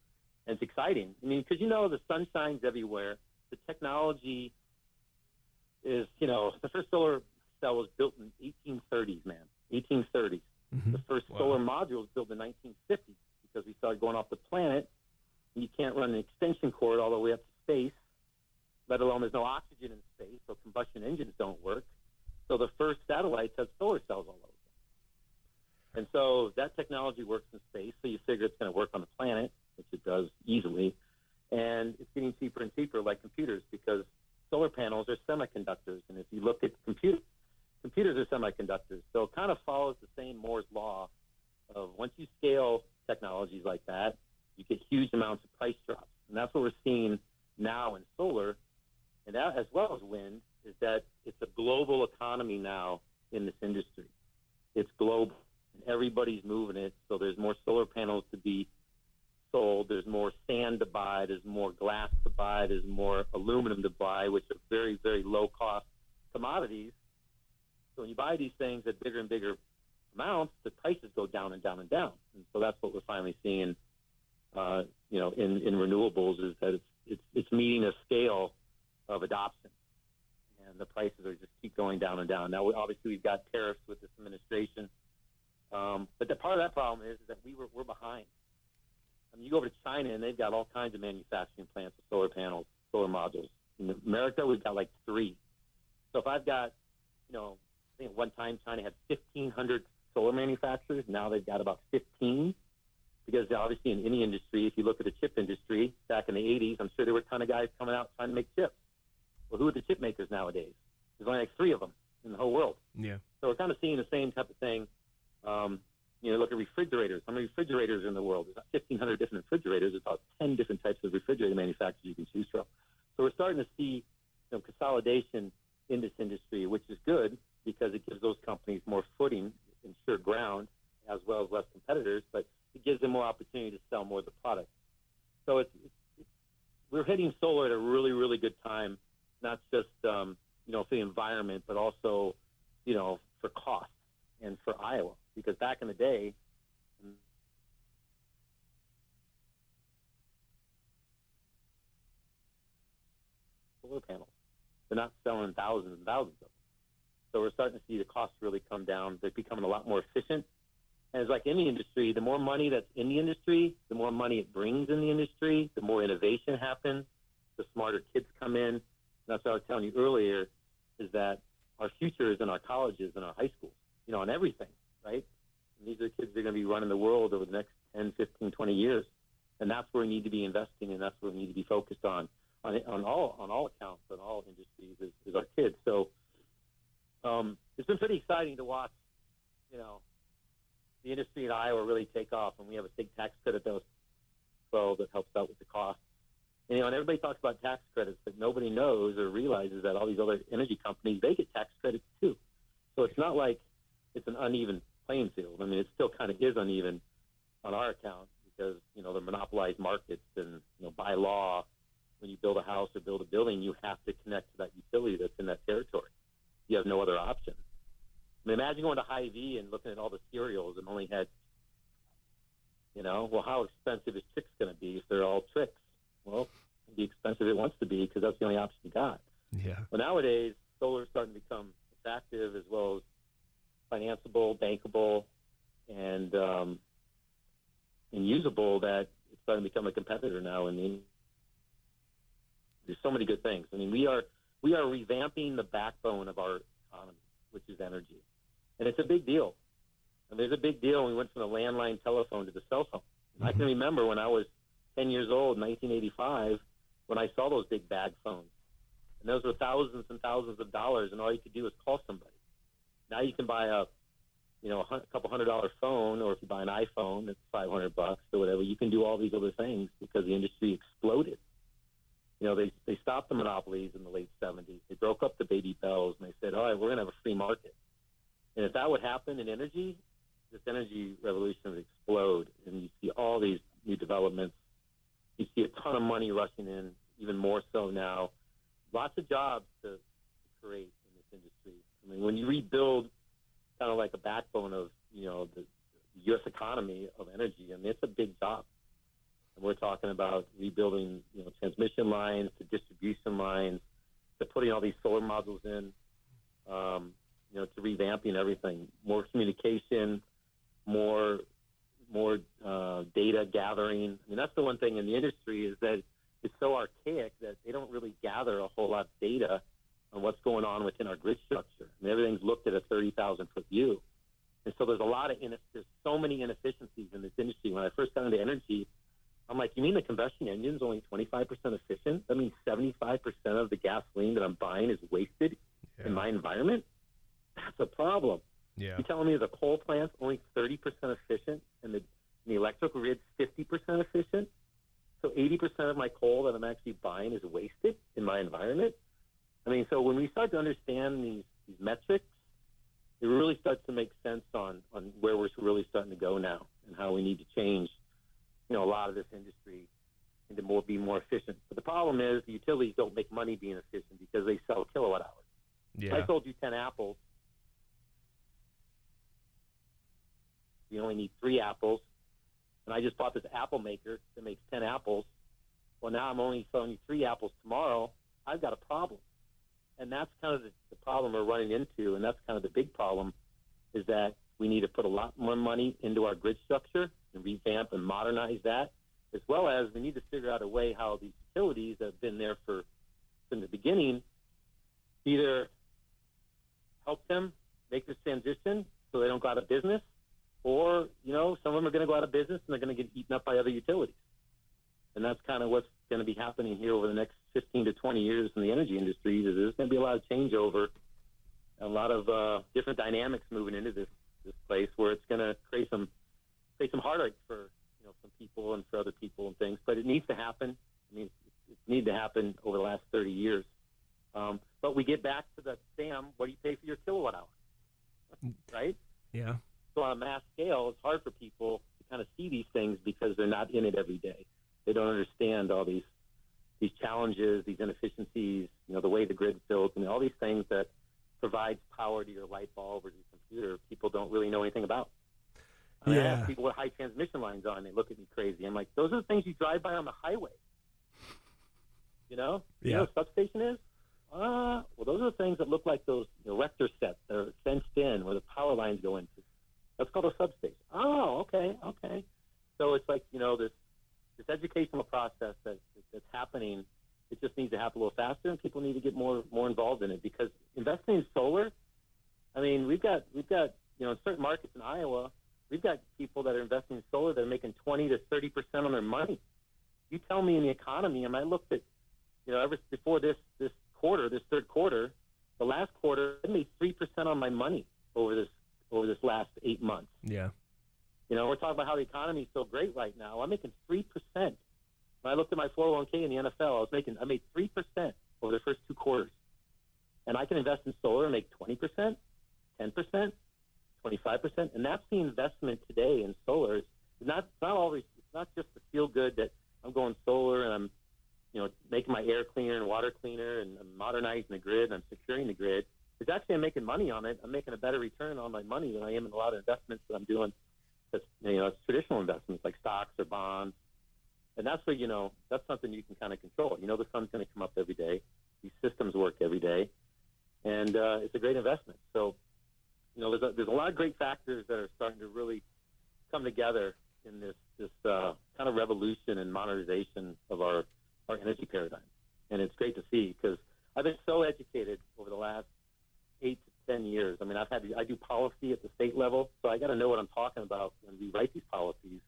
and it's exciting. I mean, because you know the sun shines everywhere. The technology is, you know, the first solar cell was built in 1830s, man, 1830s. Mhm. The first Wow. solar module was built in 1950 because we started going off the planet. You can't run an extension cord all the way up to space, let alone there's no oxygen in space, so combustion engines don't work. So the first satellites had solar cells all over them. And so that technology works in space, so you figure it's going to work on the planet, which it does easily. And it's getting cheaper and cheaper, like computers, because solar panels are semiconductors. And if you look at computers, computers are semiconductors. So it kind of follows the same Moore's law of once you scale technologies like that, you get huge amounts of price drops. And that's what we're seeing now in solar, and that, as well as wind, is that it's a global economy now in this industry. It's global. And everybody's moving it. So there's more solar panels to be sold. There's more sand to buy. There's more glass to buy. There's more aluminum to buy, which are very, very low cost commodities. So when you buy these things at bigger and bigger amounts, the prices go down and down and down. And so that's what we're finally seeing, uh, you know, in, in renewables is that it's, it's, it's meeting a scale of adoption. And the prices are just keep going down and down. Now, we, obviously, we've got tariffs with this administration. Um, but the part of that problem is, is that we were, we're behind. I mean, you go over to China and they've got all kinds of manufacturing plants with solar panels, solar modules. In America, we've got like three. So if I've got, you know, I think at one time China had 1,500 solar manufacturers. Now they've got about 15. Because obviously in any industry, if you look at the chip industry back in the 80s, I'm sure there were a ton of guys coming out trying to make chips. Well, who are the chip makers nowadays? There's only like three of them in the whole world. Yeah. So we're kind of seeing the same type of thing. Um, you know, look at refrigerators. How many refrigerators are in the world? There's 1,500 different refrigerators. There's about 10 different types of refrigerator manufacturers you can choose from. So we're starting to see you know, consolidation in this industry, which is good because it gives those companies more footing and sure ground, as well as less competitors. But it gives them more opportunity to sell more of the product. So it's, it's we're hitting solar at a really, really good time, not just um, you know for the environment, but also you know for cost and for Iowa because back in the day, solar panels, they're not selling thousands and thousands of them. So we're starting to see the costs really come down. They're becoming a lot more efficient. And it's like any industry, the more money that's in the industry, the more money it brings in the industry, the more innovation happens, the smarter kids come in. And that's what I was telling you earlier, is that our future is in our colleges and our high schools, you know, on everything right? And these are the kids that are going to be running the world over the next 10, 15, 20 years. And that's where we need to be investing, and that's where we need to be focused on, on, on all on all accounts, on all industries, is, is our kids. So um, it's been pretty exciting to watch, you know, the industry in Iowa really take off, and we have a state tax credit that was 12 that helps out with the cost. And, you know, and everybody talks about tax credits, but nobody knows or realizes that all these other energy companies they get tax credits too. So it's not like it's an uneven playing field. I mean, it still kind of is uneven on our account because you know they're monopolized markets, and you know by law, when you build a house or build a building, you have to connect to that utility that's in that territory. You have no other option. I mean, imagine going to Hy-Vee and looking at all the cereals and only had, you know, well, how expensive is Trix going to be if they're all Trix? Well, it'd be expensive it wants to be because that's the only option you got. Yeah. Well, nowadays, solar is starting to become attractive as well as financeable, bankable, and um, and usable that it's starting to become a competitor now. I mean, there's so many good things. I mean, we are we are revamping the backbone of our economy, which is energy, and it's a big deal. And there's a big deal. when We went from the landline telephone to the cell phone. Mm-hmm. I can remember when I was 10 years old, 1985, when I saw those big bag phones, and those were thousands and thousands of dollars, and all you could do was call somebody. Now you can buy a, you know, a couple hundred dollar phone, or if you buy an iPhone, it's five hundred bucks or whatever. You can do all these other things because the industry exploded. You know, they they stopped the monopolies in the late '70s. They broke up the baby bells, and they said, "All right, we're going to have a free market." And if that would happen in energy, this energy revolution would explode, and you see all these new developments. You see a ton of money rushing in, even more so now. Lots of jobs to, to create in this industry. I mean, when you rebuild kind of like a backbone of you know the, U.S. economy of energy, I mean, it's a big job. And we're talking about rebuilding, you know, transmission lines to distribution lines to putting all these solar modules in, um, you know, to revamping everything, more communication, more more uh, data gathering. I mean, that's the one thing in the industry is that it's so archaic that they don't really gather a whole lot of data on what's going on within our grid structure. And everything's looked at a 30,000 foot view. And so there's a lot of, there's so many inefficiencies in this industry. When I first got into energy, I'm like, you mean the combustion engine's only 25% efficient? That means 75% of the gasoline that I'm buying is wasted yeah. in my environment? That's a problem. Yeah. You're telling me the coal plant's only 30% efficient and the, and the electrical grid's 50% efficient? So 80% of my coal that I'm actually buying is wasted in my environment? I mean, so when we start to understand these, these metrics, it really starts to make sense on, on where we're really starting to go now and how we need to change, you know, a lot of this industry into more be more efficient. But the problem is the utilities don't make money being efficient because they sell kilowatt hours. Yeah. I sold you ten apples. You only need three apples, and I just bought this apple maker that makes ten apples. Well, now I'm only selling you three apples tomorrow. I've got a problem and that's kind of the, the problem we're running into, and that's kind of the big problem, is that we need to put a lot more money into our grid structure and revamp and modernize that, as well as we need to figure out a way how these utilities that have been there for from the beginning either help them make this transition so they don't go out of business, or you know some of them are going to go out of business and they're going to get eaten up by other utilities, and that's kind of what's going to be happening here over the next 15 to 20 years in the energy industry is there's going to be a lot of changeover a lot of uh, different dynamics moving into this this place where it's going to create some create some heartache for you know some people and for other people and things. But it needs to happen. I mean, it, needed to happen over the last 30 years. Um, but we get back to the Sam. What do you pay for your kilowatt hour? right? Yeah. So on a mass scale, it's hard for people to kind of see these things because they're not in it every day. They don't understand all these these challenges, these inefficiencies, you know, the way the grid's built, and all these things that provides power to your light bulb or your computer. People don't really know anything about. I mean, I ask people what high transmission lines are, and they look at me crazy. I'm like, those are the things you drive by on the highway. You know, you know Yeah. what a substation is? Uh, well, those are the things that look like those you know, Erector sets that are fenced in where the power lines go into. That's called a substation. Oh, okay, okay. So it's like you know this this educational process that that's happening. It just needs to happen a little faster, and people need to get more more involved in it because investing in solar. I mean, we've got we've got you know in certain markets in Iowa, we've got people that are investing in solar that are making twenty to thirty percent on their money. You tell me in the economy, and I looked at you know ever before this this quarter, this third quarter, the last quarter, I made three percent on my money over this over this last eight months. Yeah. You know, we're talking about how the economy is so great right now. I'm making three percent. When I looked at my 401k in the NFL, I was making I made three percent over the first two quarters, and I can invest in solar and make twenty percent, ten percent, twenty five percent, and that's the investment today in solar. It's not it's not always it's not just the feel good that I'm going solar and I'm you know making my air cleaner and water cleaner and I'm modernizing the grid and I'm securing the grid. It's actually I'm making money on it. I'm making a better return on my money than I am in a lot of investments that I'm doing that's you know it's traditional investments like stocks or bonds, and that's where you know that's something you can kind of control. You know the sun's going to come up every day. These systems work every day, and uh, it's a great investment. So you know there's a, there's a lot of great factors that are starting to really come together in this this uh, kind of revolution and modernization of our our energy paradigm, and it's great to see because I've been so educated over the last eight to ten years. I mean, I've had I do policy at the state level, so I got to know what I'm talking about when we write these policies,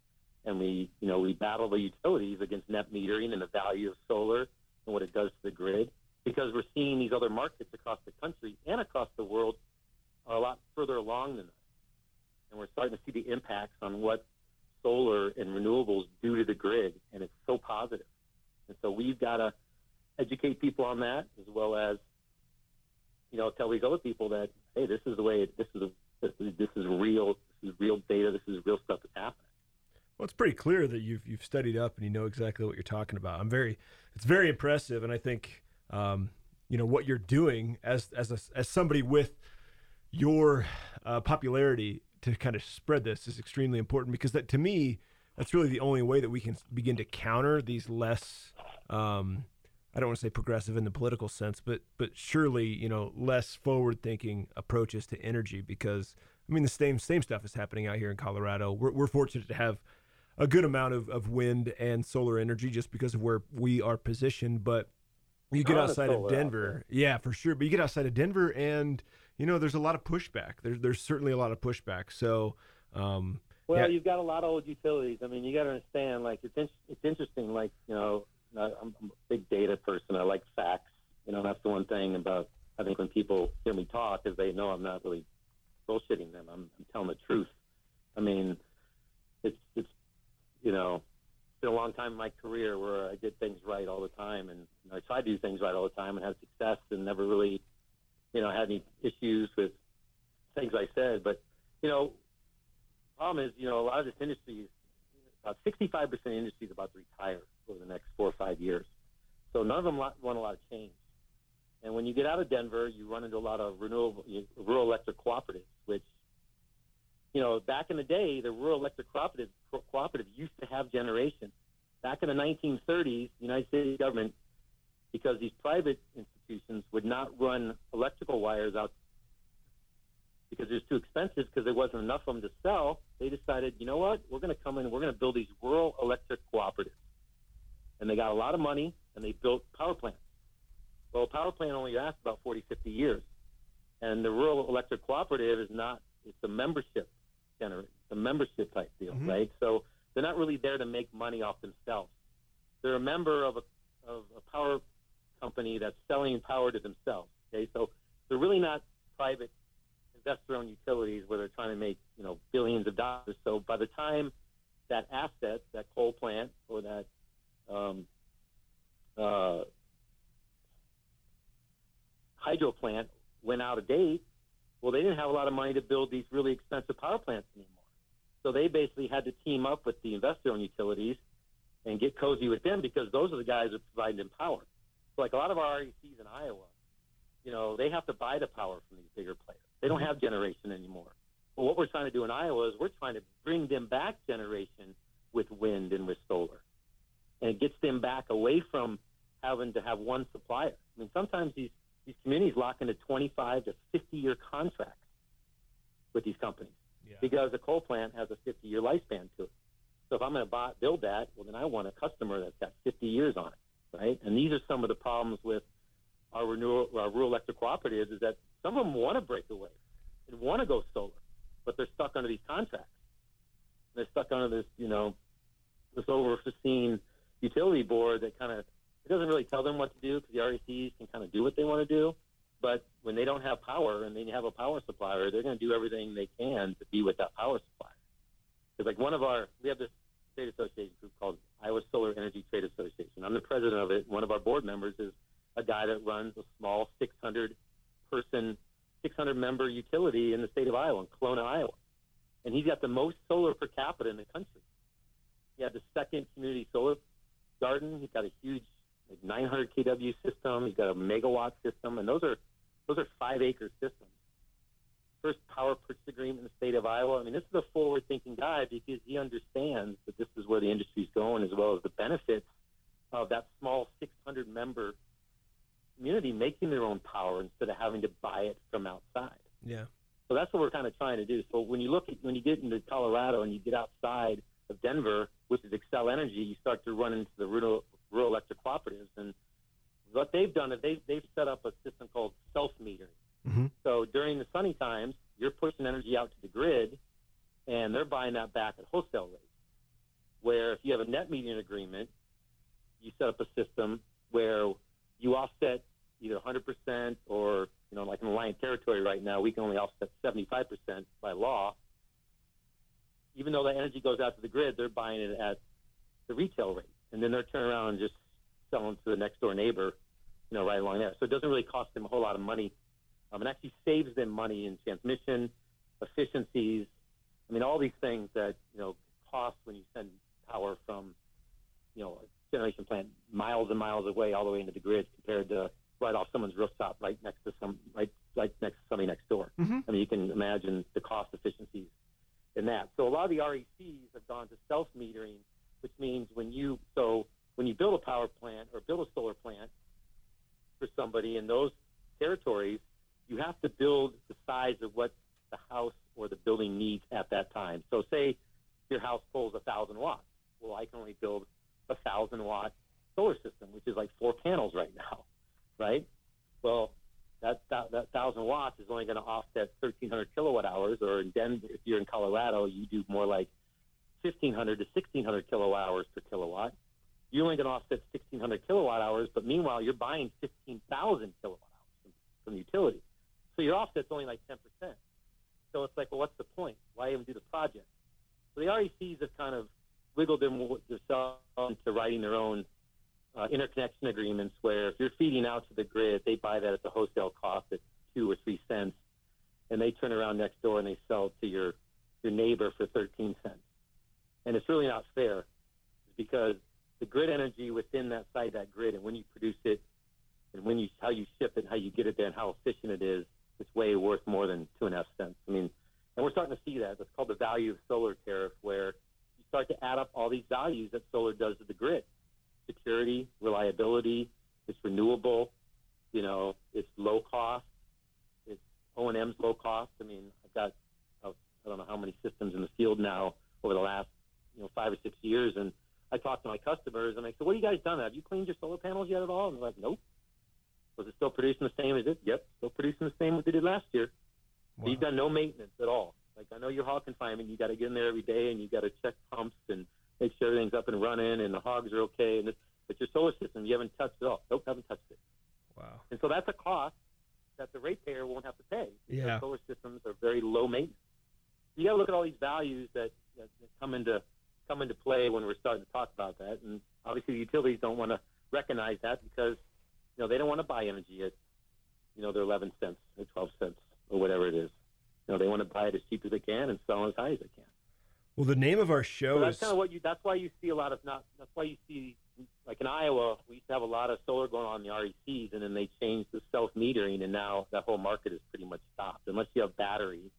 and we you know we battle the utilities against net metering and the value of solar and what it does to the grid, because we're seeing these other markets across the country and across the world are a lot further along than us, and we're starting to see the impacts on what solar and renewables do to the grid, and it's so positive. And so we've got to educate people on that as well as you know, tell these other people that hey, this is the way. It, this is this is this is real. This is real data. This is real stuff that's happening. Well, it's pretty clear that you've you've studied up and you know exactly what you're talking about. I'm very, it's very impressive, and I think, um, you know, what you're doing as as a, as somebody with your uh, popularity to kind of spread this is extremely important because that to me, that's really the only way that we can begin to counter these less. Um, I don't want to say progressive in the political sense, but but surely you know less forward thinking approaches to energy because I mean the same same stuff is happening out here in Colorado. We're we're fortunate to have a good amount of, of wind and solar energy just because of where we are positioned, but you get outside of solar out Denver, yeah, for sure. But you get outside of Denver, and you know there's a lot of pushback. There's there's certainly a lot of pushback. So, um, Well, yeah, you've got a lot of old utilities. I mean, you got to understand. Like, it's in, it's interesting. Like, you know, I'm, a big data person. I like facts. You know, that's the one thing about. I think when people hear me talk, is they know I'm not really bullshitting them. I'm, I'm telling the truth. I mean, it's it's you know, it's been a long time in my career where I did things right all the time, and you know, I tried to do things right all the time and had success, and never really, you know, had any issues with things I said. But you know, problem is, you know, a lot of this industry is about 65% of the industry is about to retire over the next four or five years. So none of them lot- want a lot of change. And when you get out of Denver, you run into a lot of renewable, you- rural electric cooperatives, which, you know, back in the day, the rural electric cooperative, co- cooperative used to have generation. Back in the 1930s, the United States government, because these private institutions would not run electrical wires out because it was too expensive because there wasn't enough of them to sell, they decided, you know what, we're going to come in and we're going to build these rural electric cooperatives. And they got a lot of money and they built power plants. Well, a power plant only lasts about 40, 50 years. And the rural electric cooperative is not, it's a membership gener it's a membership type deal, Mhm. right? So they're not really there to make money off themselves. They're a member of a, of a power company that's selling power to themselves. Okay, so they're really not private investor-owned utilities where they're trying to make you know billions of dollars. So by the time that asset, that coal plant or that um, uh, hydro plant went out of date, well, they didn't have a lot of money to build these really expensive power plants anymore. So they basically had to team up with the investor-owned utilities and get cozy with them because those are the guys that provide them power. So like a lot of our RECs in Iowa, you know, they have to buy the power from these bigger players. They don't have generation anymore. But what we're trying to do in Iowa is we're trying to bring them back generation with wind and with solar. And it gets them back away from having to have one supplier. I mean, sometimes these, these communities lock into 25 to 50 year contracts with these companies Yeah. because a coal plant has a 50 year lifespan to it. So if I'm going to build that, well, then I want a customer that's got 50 years on it, right? And these are some of the problems with our, renewal, our rural electric cooperatives is that some of them want to break away and want to go solar, but they're stuck under these contracts. They're stuck under this, you know, this overseen utility board that kind of it doesn't really tell them what to do because the RECs can kind of do what they want to do. But when they don't have power and they have a power supplier, they're going to do everything they can to be with that power supplier. Because like one of our, we have this trade association group called Iowa Solar Energy Trade Association. I'm the president of it. One of our board members is a guy that runs a small 600 person, 600 member utility in the state of Iowa, in Kalona, Iowa. And he's got the most solar per capita in the country. He had the second community solar garden. He's got a huge like 900 kW system. He's got a megawatt system, and those are those are five acre systems. First power purchase agreement in the state of Iowa. I mean, this is a forward thinking guy because he understands that this is where the industry is going, as well as the benefits of that small 600 member community making their own power instead of having to buy it from outside. Yeah. So that's what we're kind of trying to do. So when you look at when you get into Colorado and you get outside of Denver, which is Xcel Energy, you start to run into the rural, rural electric cooperatives. And what they've done is they've, they've set up a system called self metering. Mhm. So during the sunny times, you're pushing energy out to the grid, and they're buying that back at wholesale rates. Where if you have a net metering agreement, you set up a system where you offset either 100% or, you know, like in Alliant territory right now, we can only offset 75% by law. Even though the energy goes out to the grid, they're buying it at the retail rate. And then they're turning around and just selling to the next door neighbor, you know, right along there. So it doesn't really cost them a whole lot of money. Um, it actually saves them money in transmission, efficiencies. I mean, all these things that, you know, cost when you send power from, you know, a generation plant miles and miles away all the way into the grid compared to right off someone's rooftop right next to some right right next to somebody next door. Mhm. I mean, you can imagine the cost efficiencies in that. So a lot of the RECs have gone to self metering, which means when you so when you build a power plant or build a solar plant for somebody in those territories, you have to build the size of what the house or the building needs at that time. So say your house pulls a thousand watts. Well, I can only build a thousand watt solar system, which is like four panels right now, right? Well, that that, that thousand watts is only going to offset 1,300 kilowatt hours, or in Denver, if you're in Colorado, you do more like 1,500 to 1,600 kilowatt hours per kilowatt. You're only going to offset 1,600 kilowatt hours, but meanwhile, you're buying 15,000 kilowatt hours from, from the utility. So your offset's only like 10%. So it's like, well, what's the point? Why even do the project? So the RECs have kind of wiggled them, themselves into writing their own uh, interconnection agreements where if you're feeding out to the grid, they buy that at the wholesale cost at two or three cents, and they turn around next door and they sell to your your neighbor for 13 cents. And it's really not fair because the grid energy within that side, that grid, and when you produce it, and when you how you ship it, how you get it there, and how efficient it is, it's way worth more than two and a half cents. I mean, and we're starting to see that. That's called the value of solar tariff, where you start to add up all these values that solar does to the grid: security, reliability, it's renewable, you know, it's low cost, it's O and M's low cost. I mean, I've got uh, I don't know how many systems in the field now over the last you know five or six years, and I talk to my customers and I say, "What have you guys done? Have you cleaned your solar panels yet at all?" And they're like, "Nope." Was it still producing the same as it? Yep, still producing the same as it did last year. So You've done no maintenance at all. Like I know your hog confinement, you got to get in there every day and you got to check pumps and make sure everything's up and running and the hogs are okay. And this, but your solar system, you haven't touched it all. Nope, haven't touched it. Wow. And so that's a cost that the ratepayer won't have to pay. Yeah. Solar systems are very low maintenance. You got to look at all these values that, that, that come into come into play when we're starting to talk about that, and obviously the utilities don't want to recognize that because you know they don't want to buy energy at you know their 11 cents or 12 cents or whatever it is. You know they want to buy it as cheap as they can and sell as high as they can. Well, the name of our show So that's is kind of what you. That's why you see a lot of not. That's why you see, like in Iowa, we used to have a lot of solar going on in the RECs, and then they changed the self metering, and now that whole market is pretty much stopped unless you have batteries,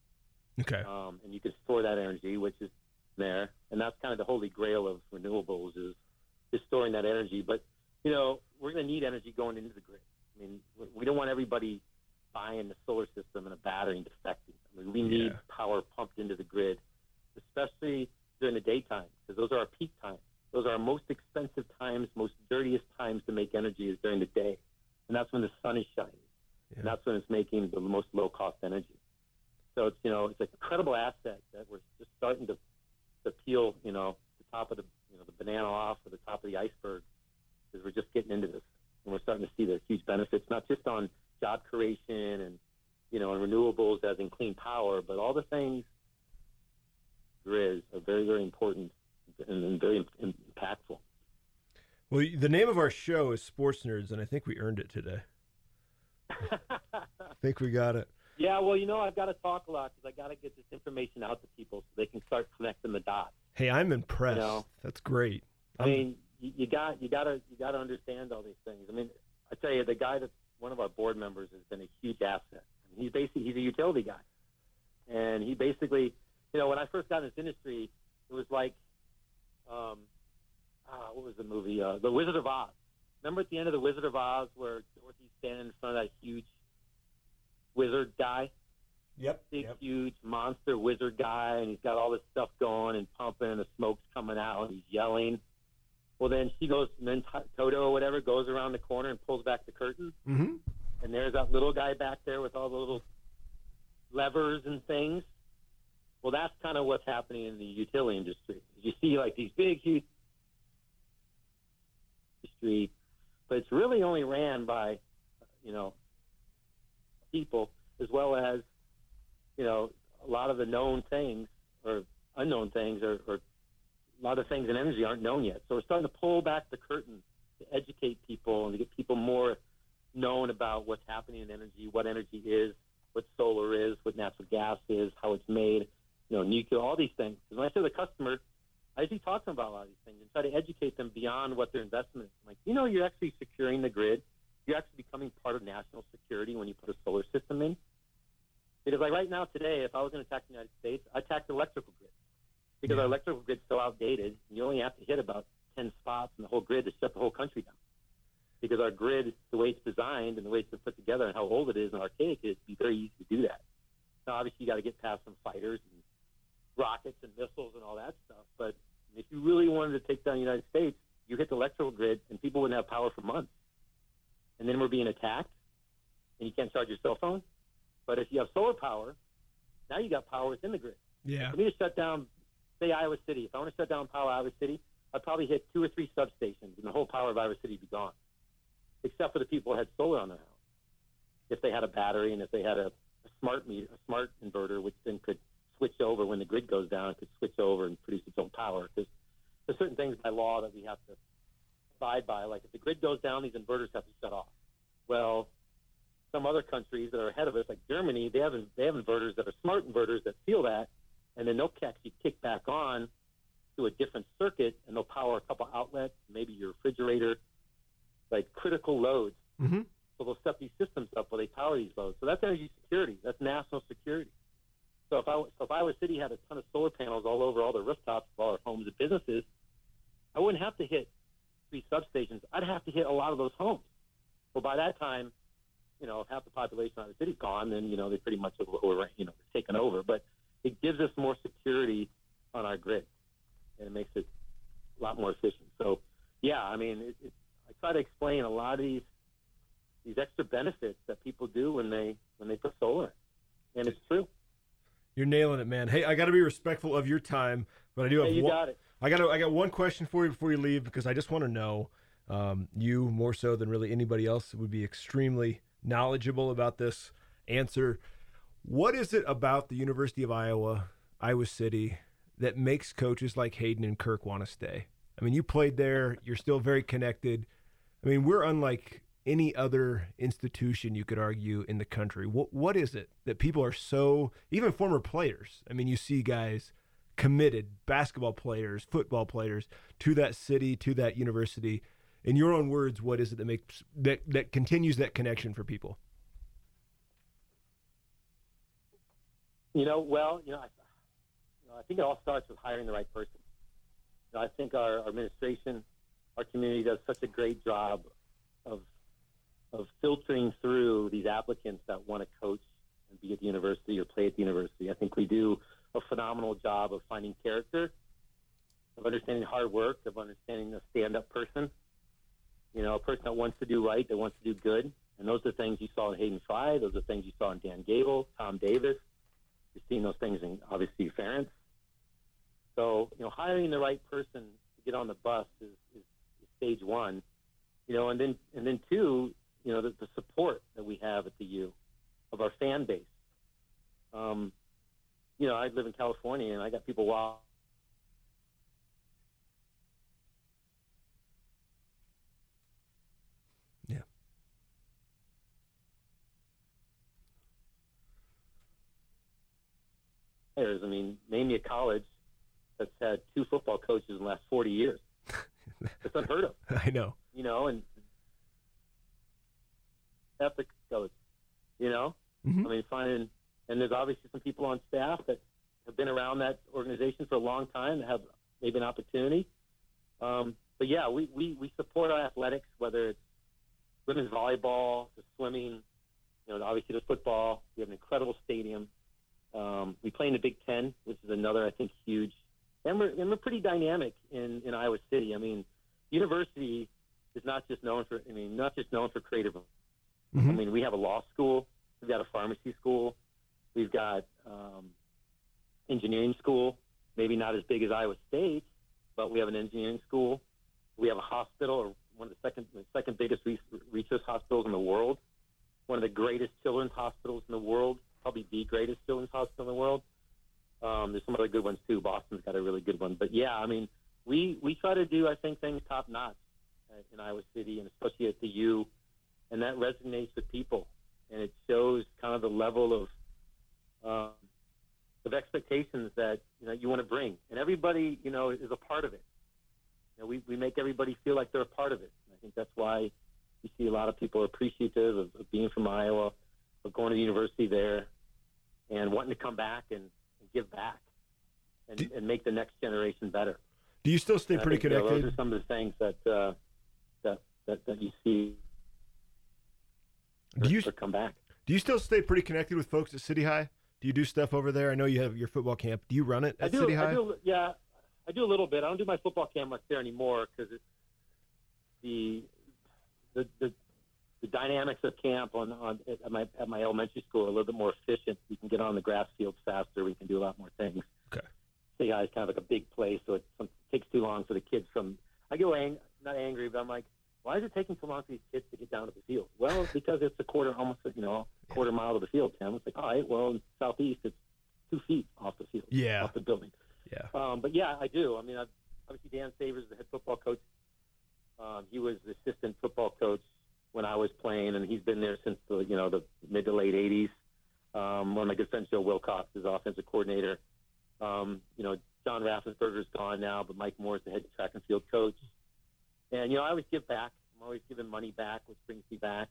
okay. um, and you can store that energy, which is there, and that's kind of the holy grail of renewables is is storing that energy. But you know, we're going to need energy going into the grid. I mean, we- we don't want everybody buying the solar system and a battery and defecting. I mean, we need Yeah. power pumped into the grid, especially during the daytime, because those are our peak times. Those are our most expensive times, most dirtiest times to make energy is during the day, and that's when the sun is shining, Yeah. and that's when it's making the most low cost energy. So it's you know it's an incredible asset that we're just starting to, to peel you know the top of the you know the banana off or the top of the iceberg, because we're just getting into this and we're starting to see the huge benefits not just on job creation and you know and renewables as in clean power, but all the things there is are very very important and, very impactful. Well, the name of our show is Sports Nerds, and I think we earned it today. I think we got it. yeah, well, you know, I've got to talk a lot because I got to get this information out to people so they can start connecting the dots. Hey, I'm impressed. You know. That's great. I mean, you, you got you got to you got to understand all these things. I mean, I tell you, the guy that's one of our board members has been a huge asset. I mean, he's basically he's a utility guy, and he basically, you know, when I first got in this industry, it was like, um, ah, what was the movie? Uh, the Wizard of Oz. Remember at the end of the Wizard of Oz where Dorothy's standing in front of that huge wizard guy? Yep. big, huge monster wizard guy, and he's got all this stuff going and pumping, and the smoke's coming out, and he's yelling. Well, then she goes, and then T- Toto or whatever goes around the corner and pulls back the curtain, Mm-hmm. and there's that little guy back there with all the little levers and things. Well, that's kind of what's happening in the utility industry. You see, like these big, huge industry, but it's really only ran by, you know, people as well as, you know, a lot of the known things or unknown things or, or a lot of things in energy aren't known yet. So we're starting to pull back the curtain to educate people and to get people more known about what's happening in energy, what energy is, what solar is, what natural gas is, how it's made, you know, nuclear, all these things. Because when I say the customer, I usually talk to them about a lot of these things and try to educate them beyond what their investment is. I'm like, you know, you're actually securing the grid. You're actually becoming part of national security when you put a solar system in. Because like right now, today, if I was going to attack the United States, I'd attack the electrical grid. Because our electrical grid's so outdated, you only have to hit about 10 spots in the whole grid to shut the whole country down. Because our grid, the way it's designed and the way it's been put together and how old it is and archaic it is, it'd be very easy to do that. Now, obviously, you got to get past some fighters and rockets and missiles and all that stuff. But if you really wanted to take down the United States, you hit the electrical grid and people wouldn't have power for months. And then we're being attacked, and you can't charge your cell phone. But if you have solar power, now you got power within the grid. Yeah. For me to shut down, say Iowa City, if I want to shut down power Iowa City, I'd probably hit two or three substations, and the whole power of Iowa City would be gone, except for the people who had solar on their house. If they had a battery and if they had a, a smart meter, a smart inverter, which then could switch over when the grid goes down, it could switch over and produce its own power. Because there's certain things by law that we have to abide by. Like if the grid goes down, these inverters have to shut off. Well, some other countries that are ahead of us, like Germany, they have they have inverters that are smart inverters that feel that, and then they'll actually kick back on to a different circuit, and they'll power a couple outlets, maybe your refrigerator, like critical loads. Mm-hmm. So they'll set these systems up where they power these loads. So that's energy security. That's national security. So if I so if Iowa City had a ton of solar panels all over all the rooftops of all our homes and businesses, I wouldn't have to hit three substations. I'd have to hit a lot of those homes. Well, by that time, you know, half the population of the city's gone, then you know they pretty much were you know taken over. But it gives us more security on our grid, and it makes it a lot more efficient. So, yeah, I mean, it, it, I try to explain a lot of these these extra benefits that people do when they when they put solar in, and it's true. You're nailing it, man. Hey, I got to be respectful of your time, but I do have Hey, you one, got it. I got I got one question for you before you leave because I just want to know um, you more so than really anybody else would be extremely knowledgeable about this answer. What is it about the University of Iowa, Iowa City, that makes coaches like Hayden and Kirk want to stay? I mean, you played there, you're still very connected. I mean, we're unlike any other institution you could argue in the country. What what is it that people are so even former players? I mean, you see guys committed basketball players, football players to that city, to that university. In your own words, what is it that makes that that continues that connection for people? You know, well, you know, I, you know, I think it all starts with hiring the right person. You know, I think our, our administration, our community does such a great job of of filtering through these applicants that want to coach and be at the university or play at the university. I think we do a phenomenal job of finding character, of understanding hard work, of understanding a stand-up person. You know, a person that wants to do right, that wants to do good. And those are things you saw in Hayden Fry. Those are things you saw in Dan Gable, Tom Davis. You're seeing those things in obviously Ferentz. So, you know, hiring the right person to get on the bus is, is, is stage one. You know, and then and then two, you know, the, the support that we have at the U of our fan base. Um, you know, I live in California and I got people wow. Yeah. I mean, name me a college that's had two football coaches in the last 40 years. It's unheard of. I know. You know, and ethics coach. You know, Mhm. I mean, finding and there's obviously some people on staff that have been around that organization for a long time that have maybe an opportunity. Um, but yeah, we, we, we support our athletics, whether it's women's volleyball, the swimming, you know, obviously the football. We have an incredible stadium. Um, we play in the Big Ten, which is another, I think, huge. And we're, and we're pretty dynamic in, in Iowa City. I mean, university is not just known for, I mean, not just known for creative. I Mhm. mean, we have a law school. We've got a pharmacy school. We've got um, engineering school. Maybe not as big as Iowa State, but we have an engineering school. We have a hospital, or one of the second the second biggest re- research hospitals in the world. One of the greatest children's hospitals in the world, probably the greatest children's hospital in the world. Um, there's some other good ones too. Boston's got a really good one, but yeah, I mean, we we try to do I think things top notch uh, in Iowa City, and especially at the U, and that resonates with people, and it shows kind of the level of um, of expectations that you know you want to bring, and everybody you know is a part of it. You know, we we make everybody feel like they're a part of it. And I think that's why you see a lot of people appreciative of, of being from Iowa, of going to the university there, and wanting to come back and, and give back, and, Do- and make the next generation better. Do you still stay And pretty think, you know, connected? those are some of the things that uh, that, that that you see Do you or come back. do you still stay pretty connected with folks at City High? Do you do stuff over there? I know you have your football camp. Do you run it I at do, City I High? do, yeah, I do a little bit. I don't do my football camp much there anymore because it's the, the the the dynamics of camp on on at my at my elementary school are a little bit more efficient. We can get on the grass fields faster. We can do a lot more things. Okay. City High is kind of like a big place, so it, it takes too long for the kids from. I get ang- not angry, but I'm like, why is it taking so long for these kids to get down to the field? Well, because it's a quarter, almost you know, a quarter mile to the field. Tim. It's like, all right, well, in southeast, it's two feet off the field, Yeah. off the building. Yeah. Um, but yeah, I do. I mean, I've, obviously Dan Sabers, is the head football coach. Um, he was the assistant football coach when I was playing, and he's been there since the you know the mid to late '80s. Um, one of my good friends, Joe Wilcox, is offensive coordinator. Um, you know, John Raffensperger's gone now, but Mike Moore is the head track and field coach. And you know, I always give back. I'm always giving money back, which brings me back.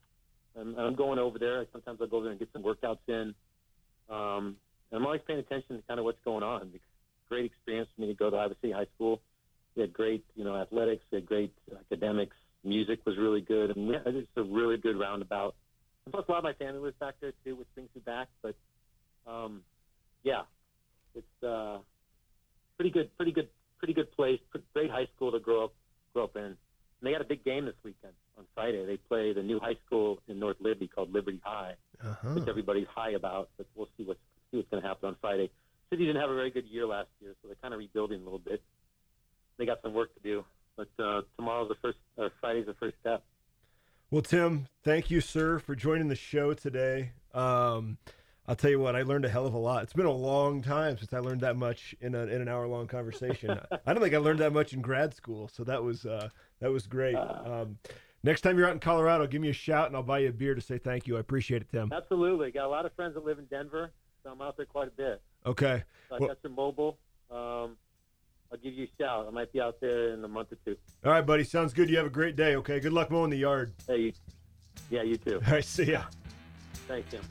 And I'm going over there. Sometimes I'll go over there and get some workouts in. Um, and I'm always paying attention to kind of what's going on. Great experience for me to go to Iowa City High School. We had great, you know, athletics. We had great academics. Music was really good. And yeah, it's a really good roundabout. And plus, a lot of my family lives back there too, which brings me back. But um, yeah, it's uh, pretty good, pretty good, pretty good place. Great high school to grow up, grow up in. And they got a big game this weekend on Friday. They play the new high school in North Liberty called Liberty High Uh-huh. which everybody's high about. But we'll see what's see what's going to happen on Friday. City didn't have a very good year last year, so they're kind of rebuilding a little bit. They got some work to do, but uh, tomorrow's the first, or Friday's the first step. Well, Tim, thank you, sir, for joining the show today. Um, I'll tell you what, I learned a hell of a lot. It's been a long time since I learned that much in, a, in an hour long conversation. I don't think I learned that much in grad school, so that was uh, that was great. Um, next time you're out in Colorado, give me a shout and I'll buy you a beer to say thank you. I appreciate it, Tim. Absolutely. Got a lot of friends that live in Denver, so I'm out there quite a bit. Okay. So I Well- got your mobile. Um, I'll give you a shout. I might be out there in a month or two. All right, buddy. Sounds good. You have a great day. Okay. Good luck mowing the yard. Hey, you, yeah, you too. All right. See ya. Thanks, Tim.